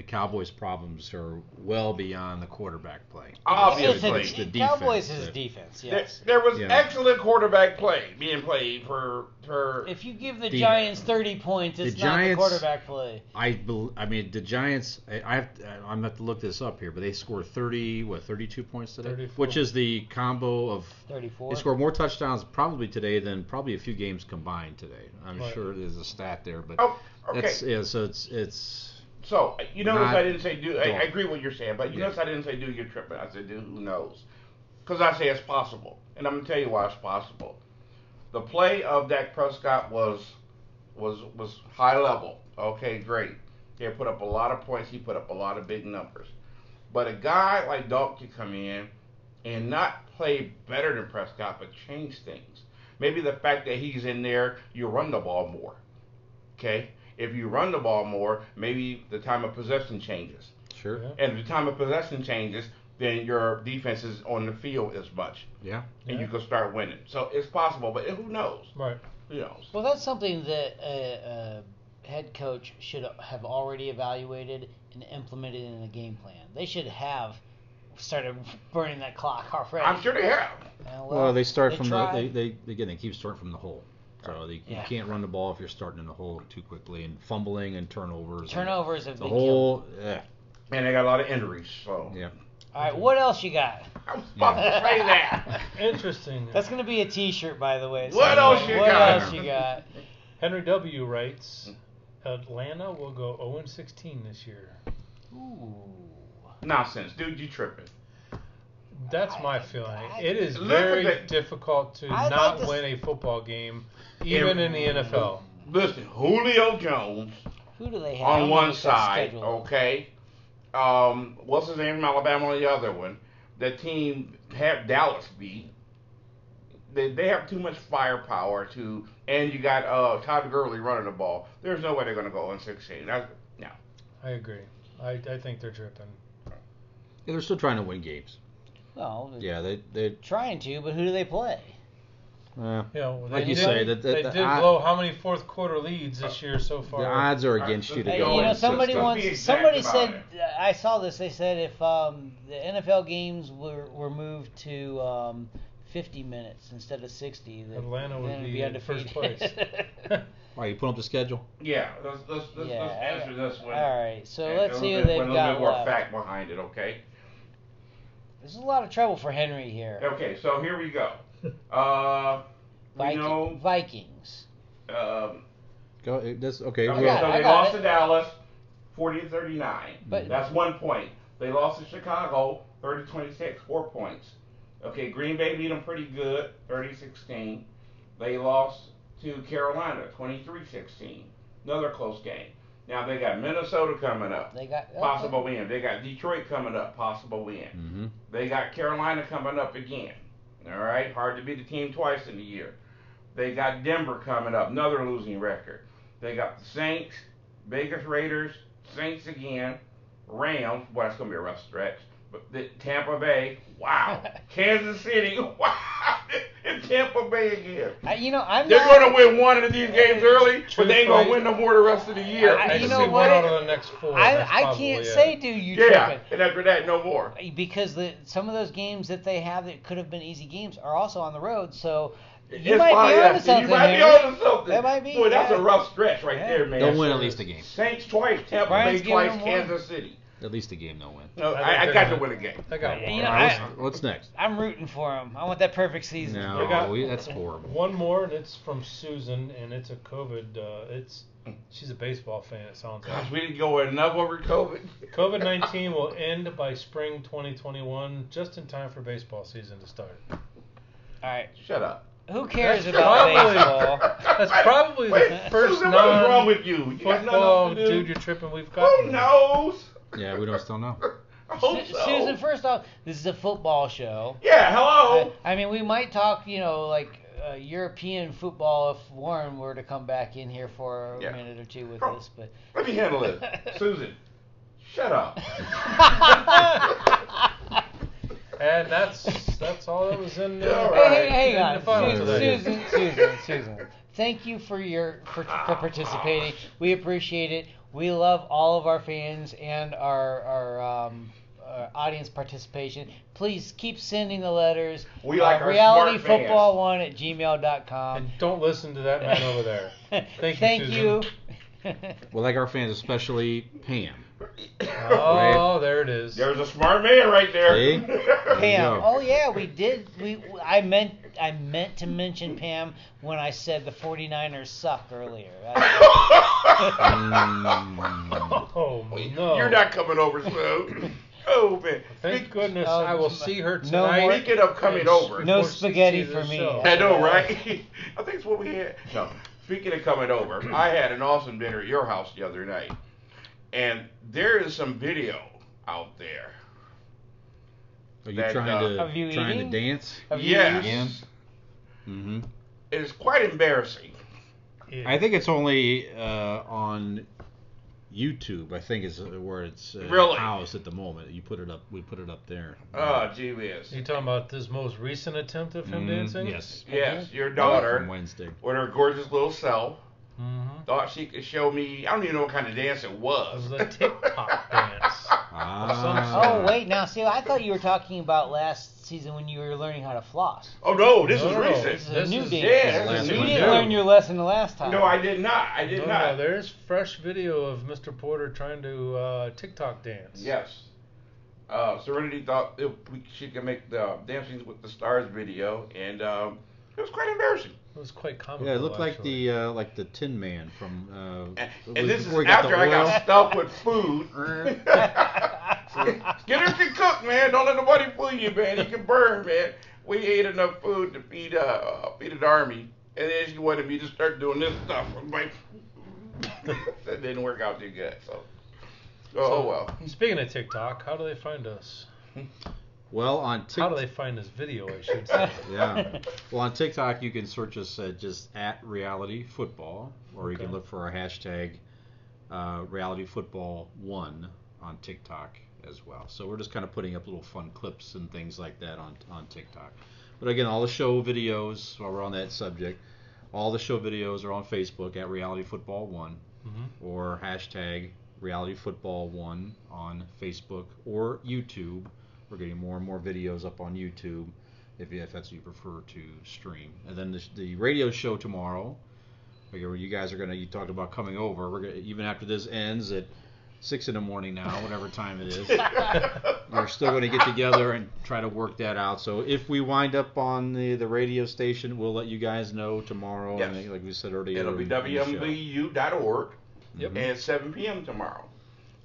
the Cowboys' problems are well beyond the quarterback play. obviously. It's a- the Cowboys defense, is uh, defense, There, yes. there was Yeah. excellent quarterback play being played for for. If you give the The- Giants 30 points, the it's not Giants- the quarterback play. I bel I mean the Giants. I, I have I'm gonna have to look this up here, but they scored 30 what 32 points today, 34. which is the combo of 34. They scored more touchdowns probably today than probably a few games combined today. I'm Right. sure there's a stat there, but oh, okay. that's yeah. So it's it's So you notice Not I didn't say do. I, I agree with what you're saying, but you Yeah. notice I didn't say do. You're tripping. I said do. Who knows? Because I say it's possible, and I'm gonna tell you why it's possible. The play of Dak Prescott was was was high level. Okay, great. He put up a lot of points. He put up a lot of big numbers. But a guy like Dalton could come in and not play better than Prescott, but change things. Maybe the fact that he's in there, you run the ball more. Okay? If you run the ball more, maybe the time of possession changes. sure. Yeah. And if the time of possession changes, then your defense is on the field as much. Yeah. And Yeah. you can start winning. So it's possible, but who knows? Right. Who knows? Well, that's something that a, a head coach should have already evaluated and implemented in the game plan. They should have started burning that clock already. I'm sure they have. Uh, Well, they start they from tried. the they, they again they keep starting from the hole. So they, Yeah. you can't run the ball if you're starting in the hole too quickly and fumbling and turnovers. and turnovers have The been whole yeah. And they got a lot of injuries. So Yeah. All right, what else you got? I was about to say that. *laughs* Interesting. That's gonna be a T-shirt, by the way. What So, else you what got? else you got? Henry W. writes Atlanta will go 0 16 this year. Ooh. Nonsense, dude. You tripping? That's I- my feeling. I- It is very at difficult to I'd not like to win a football game, even in the NFL. Listen, Julio Jones Who do they have? On one know what their side, schedule okay. Um, what's his name from Alabama on the other one? The team have Dallas beat. They, they have too much firepower to, and you got uh, Todd Gurley running the ball. There's no way they're gonna go on 16. That's, no. I agree. I, I think they're dripping. Yeah, they're still trying to win games. Well, Yeah, they they trying to, but who do they play? Yeah, You know, Like they you did, say, that- that- they the did odd- blow how many fourth quarter leads this year so far? the odds are against you to Hey, go. you know, somebody let's once somebody about said I saw this. They said if um, the NFL games were, were moved to um, 50 minutes instead of 60, then Atlanta would then it'd be in first place. *laughs* All right, you put up the schedule. Yeah, let's let's let's, Yeah, let's answer this one. All right, so And let's see little who bit- they've got. a little got bit more left. fact behind it, okay? There's a lot of trouble for Henry here. Okay, so here we go. *laughs* Uh, we know. Vikings. Um, Go. it- This okay. okay, so it, they lost it. to Dallas, 40 to 39. But- That's one point. They lost to Chicago, 30 26, four points. Okay, Green Bay beat them pretty good, 30 16. They lost to Carolina, 23 16. Another close game. Now they got Minnesota coming up, They got possible win. They got Detroit coming up, possible win. hmm They got Carolina coming up again. All right, hard to beat the team twice in a year. They got Denver coming up, another losing record. They got the Saints, Vegas Raiders, Saints again, Rams. Well, that's gonna be a rough stretch. But the Tampa Bay, wow. *laughs* Kansas City, *laughs* wow. and Tampa Bay again. I, you know, I'm They're gonna win one of these games early, but they ain't gonna win no more the rest of the year. I- I you see know one what? out of the next four. I, I can't it. say, do you yeah, tripping? and after that, no more. because the some of those games that they have that could have been easy games are also on the road. So you might fine, be yeah. onto something. You might Henry. be onto something. That might be, Boy, that's yeah. a rough stretch right Yeah. there, man. They'll win at least a game. Saints twice, Tampa Bay twice. Kansas City. At least a game they'll win. No, I I, I, got gonna- win a game. I got You know, All I- what's, what's next? I'm rooting for him. I want that perfect season. No, I got- we, that's horrible. One more, and it's from Susan, and it's a COVID. Uh, it's She's a baseball fan. It sounds like. Gosh, we didn't go enough over COVID. COVID 19 will end by spring 2021, just in time for baseball season to start. All right. Shut up. Who cares That's about probably- baseball? That's probably the Wait, first Susan, what is wrong non with you? You got football to do? dude you're tripping we've got. Who knows? Yeah, we don't still know. I hope Su- so. Susan, first off, this is a football show. Yeah, hello. I, I mean, we might talk, you know, like uh, European football if Warren were to come back in here for a Yeah. minute or two with Oh. us, but. Let me handle it. *laughs* Susan, shut up. *laughs* And that's that's all that was in. Yeah, Uh, all right. Hey, hey, in hang on, final Susan. Susan, Susan, Susan. Thank you for your for, for participating. We appreciate it. We love all of our fans and our our um, uh, audience participation. Please keep sending the letters. We like uh, our reality smart fans. football one at gmail.com. And don't listen to that man over there. *laughs* Thank you, Thank you. *laughs* Well, like our fans, especially Pam. Oh, there it is. There's a smart man right there. See? *laughs* Pam. Oh yeah, we did. We I meant I meant to mention Pam when I said the 49ers suck earlier. *laughs* Oh no! You're not coming over, Sue. *coughs* Oh man. Thank Speak- goodness Oh, I will see her more- tonight. Speaking of coming over. No Before she spaghetti sees for the me. show. I know, right? *laughs* I think it's what we had. No. Speaking of coming over, I had an awesome dinner at your house the other night, and there is some video out there. Are you That, trying uh, to Of you trying eating? to dance? Have yes. Mm-hmm. It is quite embarrassing. Yeah. I think it's only uh, on YouTube. I think is where it's uh, Really? housed at the moment. You put it up. We put it up there. Oh, gee whiz. You talking about this most recent attempt of him Mm, dancing? Yes. Yes, your From daughter, Wednesday. with her gorgeous little self, Mm-hmm. thought she could show me. I don't even know what kind of dance it It was. was a TikTok *laughs* dance. Ah. Oh wait, now see, I thought you were talking about last season when you were learning how to floss. Oh no, this No, is no, recent. This is a This new is- dance. Yeah, this you didn't learn your lesson the last time. No, I did not. I did no, not. no, there's fresh video of Mr. Porter trying to uh, TikTok dance. Yes. Uh, Serenity thought it, we, she could make the Dancing with the Stars video, and um, it was quite embarrassing. It was quite comical. Yeah, it looked like actually. the uh, like the Tin Man from. Uh, And, and this is before got after I got oil. stuffed with food. *laughs* Skinner can *laughs* cook, man. Don't let nobody fool you, man. He can burn, man. We ate enough food to feed uh, uh feed an army, and then she wanted me to start doing this stuff. I'm like, *laughs* that didn't work out too good. So, oh So, well. Speaking of TikTok, how do they find us? Well, on TikTok. How do they find this video? I should say. *laughs* Yeah. Well, on TikTok, you can search us at just at Reality Football, or you can look for our hashtag uh, Reality Football One on TikTok as well. So we're just kind of putting up little fun clips and things like that on on TikTok. But again, all the show videos, while we're on that subject, all the show videos are on Facebook at Reality Football One, Mhm. or hashtag Reality Football One on Facebook or YouTube. We're getting more and more videos up on YouTube if, if that's what you prefer to stream. And then the, the radio show tomorrow, where you guys are gonna you talked about coming over. We're gonna even after this ends at six in the morning now, whatever time it is. *laughs* We're still going to get together and try to work that out. So if we wind up on the, the radio station, we'll let you guys know tomorrow. Yes. And like we said earlier, It'll be. WMBU.org Yep. and 7 p.m. tomorrow.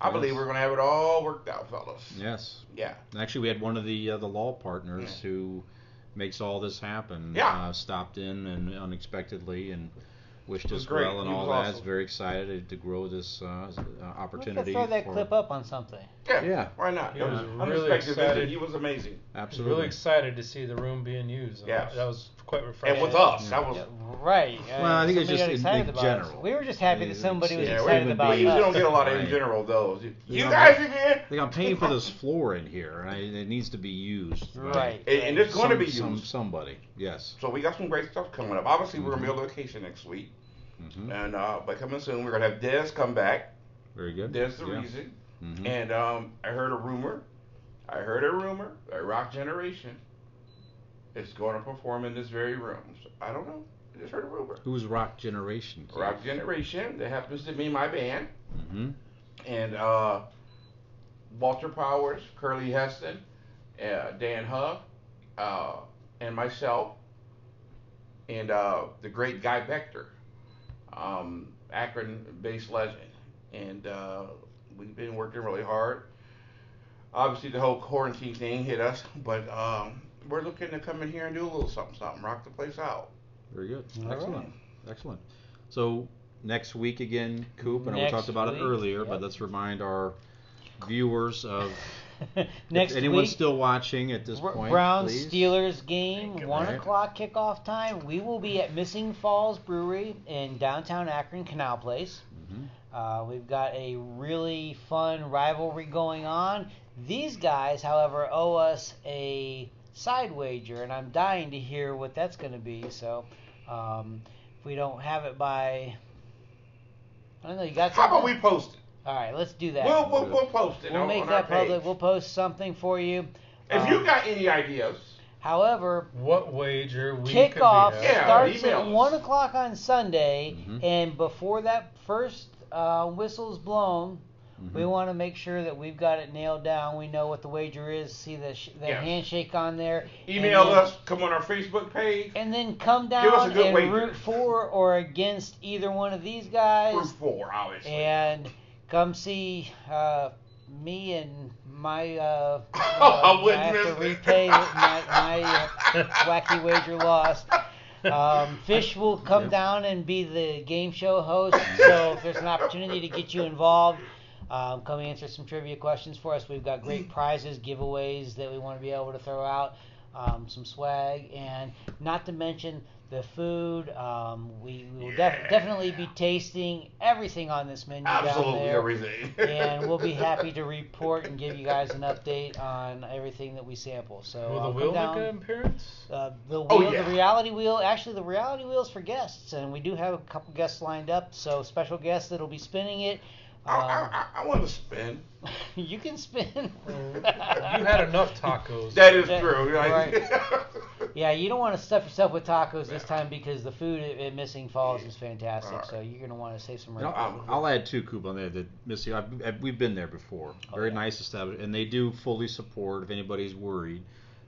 I Yes. believe we're going to have it all worked out, fellas. Yes. Yeah. Actually, we had one of the uh, the law partners who makes all this happen. Yeah. Uh, stopped in and unexpectedly and wished us great. well and all was that. awesome. Very excited to grow this uh, uh, Let's opportunity. throw that for- clip up on something. Yeah. Yeah. Why not? He It was was really unexpected excited. visit. He was amazing. I was Absolutely. really excited to see the room being used. and Yes. That was quite refreshing. And with us, Yeah. that was. Yeah, right. Well, I think it's somebody just got in- in general. us. We were just happy that somebody was yeah, we- excited we about we usually us. don't get a lot of in general though. You, You guys again? Like I'm paying for this *laughs* floor in here, and I, it needs to be used. by Right. And, and it's going to some- be some- used. somebody. Yes. So we got some great stuff coming up. Obviously, we're Mhm. gonna be on location next week, hmm and uh, but coming soon, we're gonna have Dez come back. Very good. Dez the Yeah. reason. Mhm. And um, I heard a rumor. I heard a rumor that Rock Generation is going to perform in this very room. So, I don't know. I just heard a rumor. Who's Rock Generation? Rock Generation. That happens to be my band. hmm And uh, Walter Powers, Curly Heston, uh, Dan Huff, uh, and myself, and uh, the great Guy Bechter. Um, Akron-based legend, and uh, we've been working really hard. Obviously, the whole quarantine thing hit us, but um, we're looking to come in here and do a little something, something, rock the place out. Very good. All Excellent. right. Excellent. So next week again, Coop, and we Next talked about week, it earlier, yep. but let's remind our viewers of *laughs* Next if anyone's week, still watching at this Br- point. Browns please. Steelers game, one Right. o'clock kickoff time. We will be at Missing Falls Brewery in downtown Akron, Canal Place. Mhm. Uh, we've got a really fun rivalry going on. These guys, however, owe us a side wager, and I'm dying to hear what that's going to be. So, um, if we don't have it by, I don't know, you got How something? about we post it? All right, let's do that. We'll, we'll, we'll post it We'll on, make on that our page. public. We'll post something for you. If Um, you got any ideas, However, What wager we kickoff could be Yeah, starts email at one o'clock on Sunday, Mhm. and before that first uh, whistle's blown, we Mhm. want to make sure that we've got it nailed down. We know what the wager is. See the sh- the Yes. handshake on there. email then, us, come on our Facebook page, and then come Give us a down and wager. root for or against either one of these guys, Root four, obviously. and come see uh, me and my. Uh, *laughs* I uh, wouldn't I have to repay my, my uh, *laughs* wacky wager lost. Um, Fish will come Yep. down and be the game show host. So if there's an opportunity to get you involved, um, come answer some trivia questions for us. We've got great prizes, giveaways that we want to be able to throw out, um, some swag, and not to mention the food. Um, we, we will def- Yeah. definitely be tasting everything on this menu down Absolutely there everything. *laughs* and we'll be happy to report and give you guys an update on everything that we sample. So Will the wheel down. make an appearance? Uh, the wheel, Oh, yeah. the reality wheel. Actually, the reality wheel is for guests, and we do have a couple guests lined up. So special guests that'll be spinning it. I, Um, I, I want to spin. *laughs* you can spin. you had enough tacos. That is That- true. right. *laughs* yeah, you don't want to stuff yourself with tacos this time because the food at, at Missing Falls is fantastic. Alright. So you're gonna want to save some And room. I'll, I'll add two Coop on there that Missy. I've, I've, we've been there before. Oh, Very yeah. nice establishment, and they do fully support. If anybody's worried,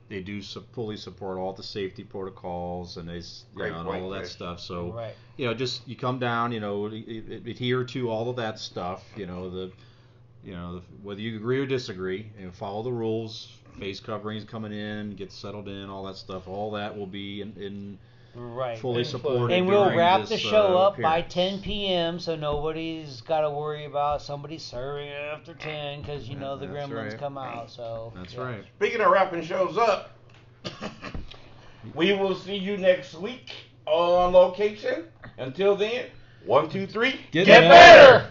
they do su- fully support all the safety protocols and they, you know, and all of that Chris. stuff. So right. you know, just you come down, you know, a- a- adhere to all of that stuff. You know, the, you know, the, whether you agree or disagree, you know, follow the rules. Face coverings coming in, get settled in, all that stuff. All that will be in, in Right. fully And- supported. And we'll wrap this, the show uh, up by 10 p.m. so nobody's got to worry about somebody serving after 10 because you Yeah, know the that's gremlins right. come out. So That's yeah. right. Speaking of wrapping shows up, we will see you next week on location. Until then, one, two, three, Get get better. better.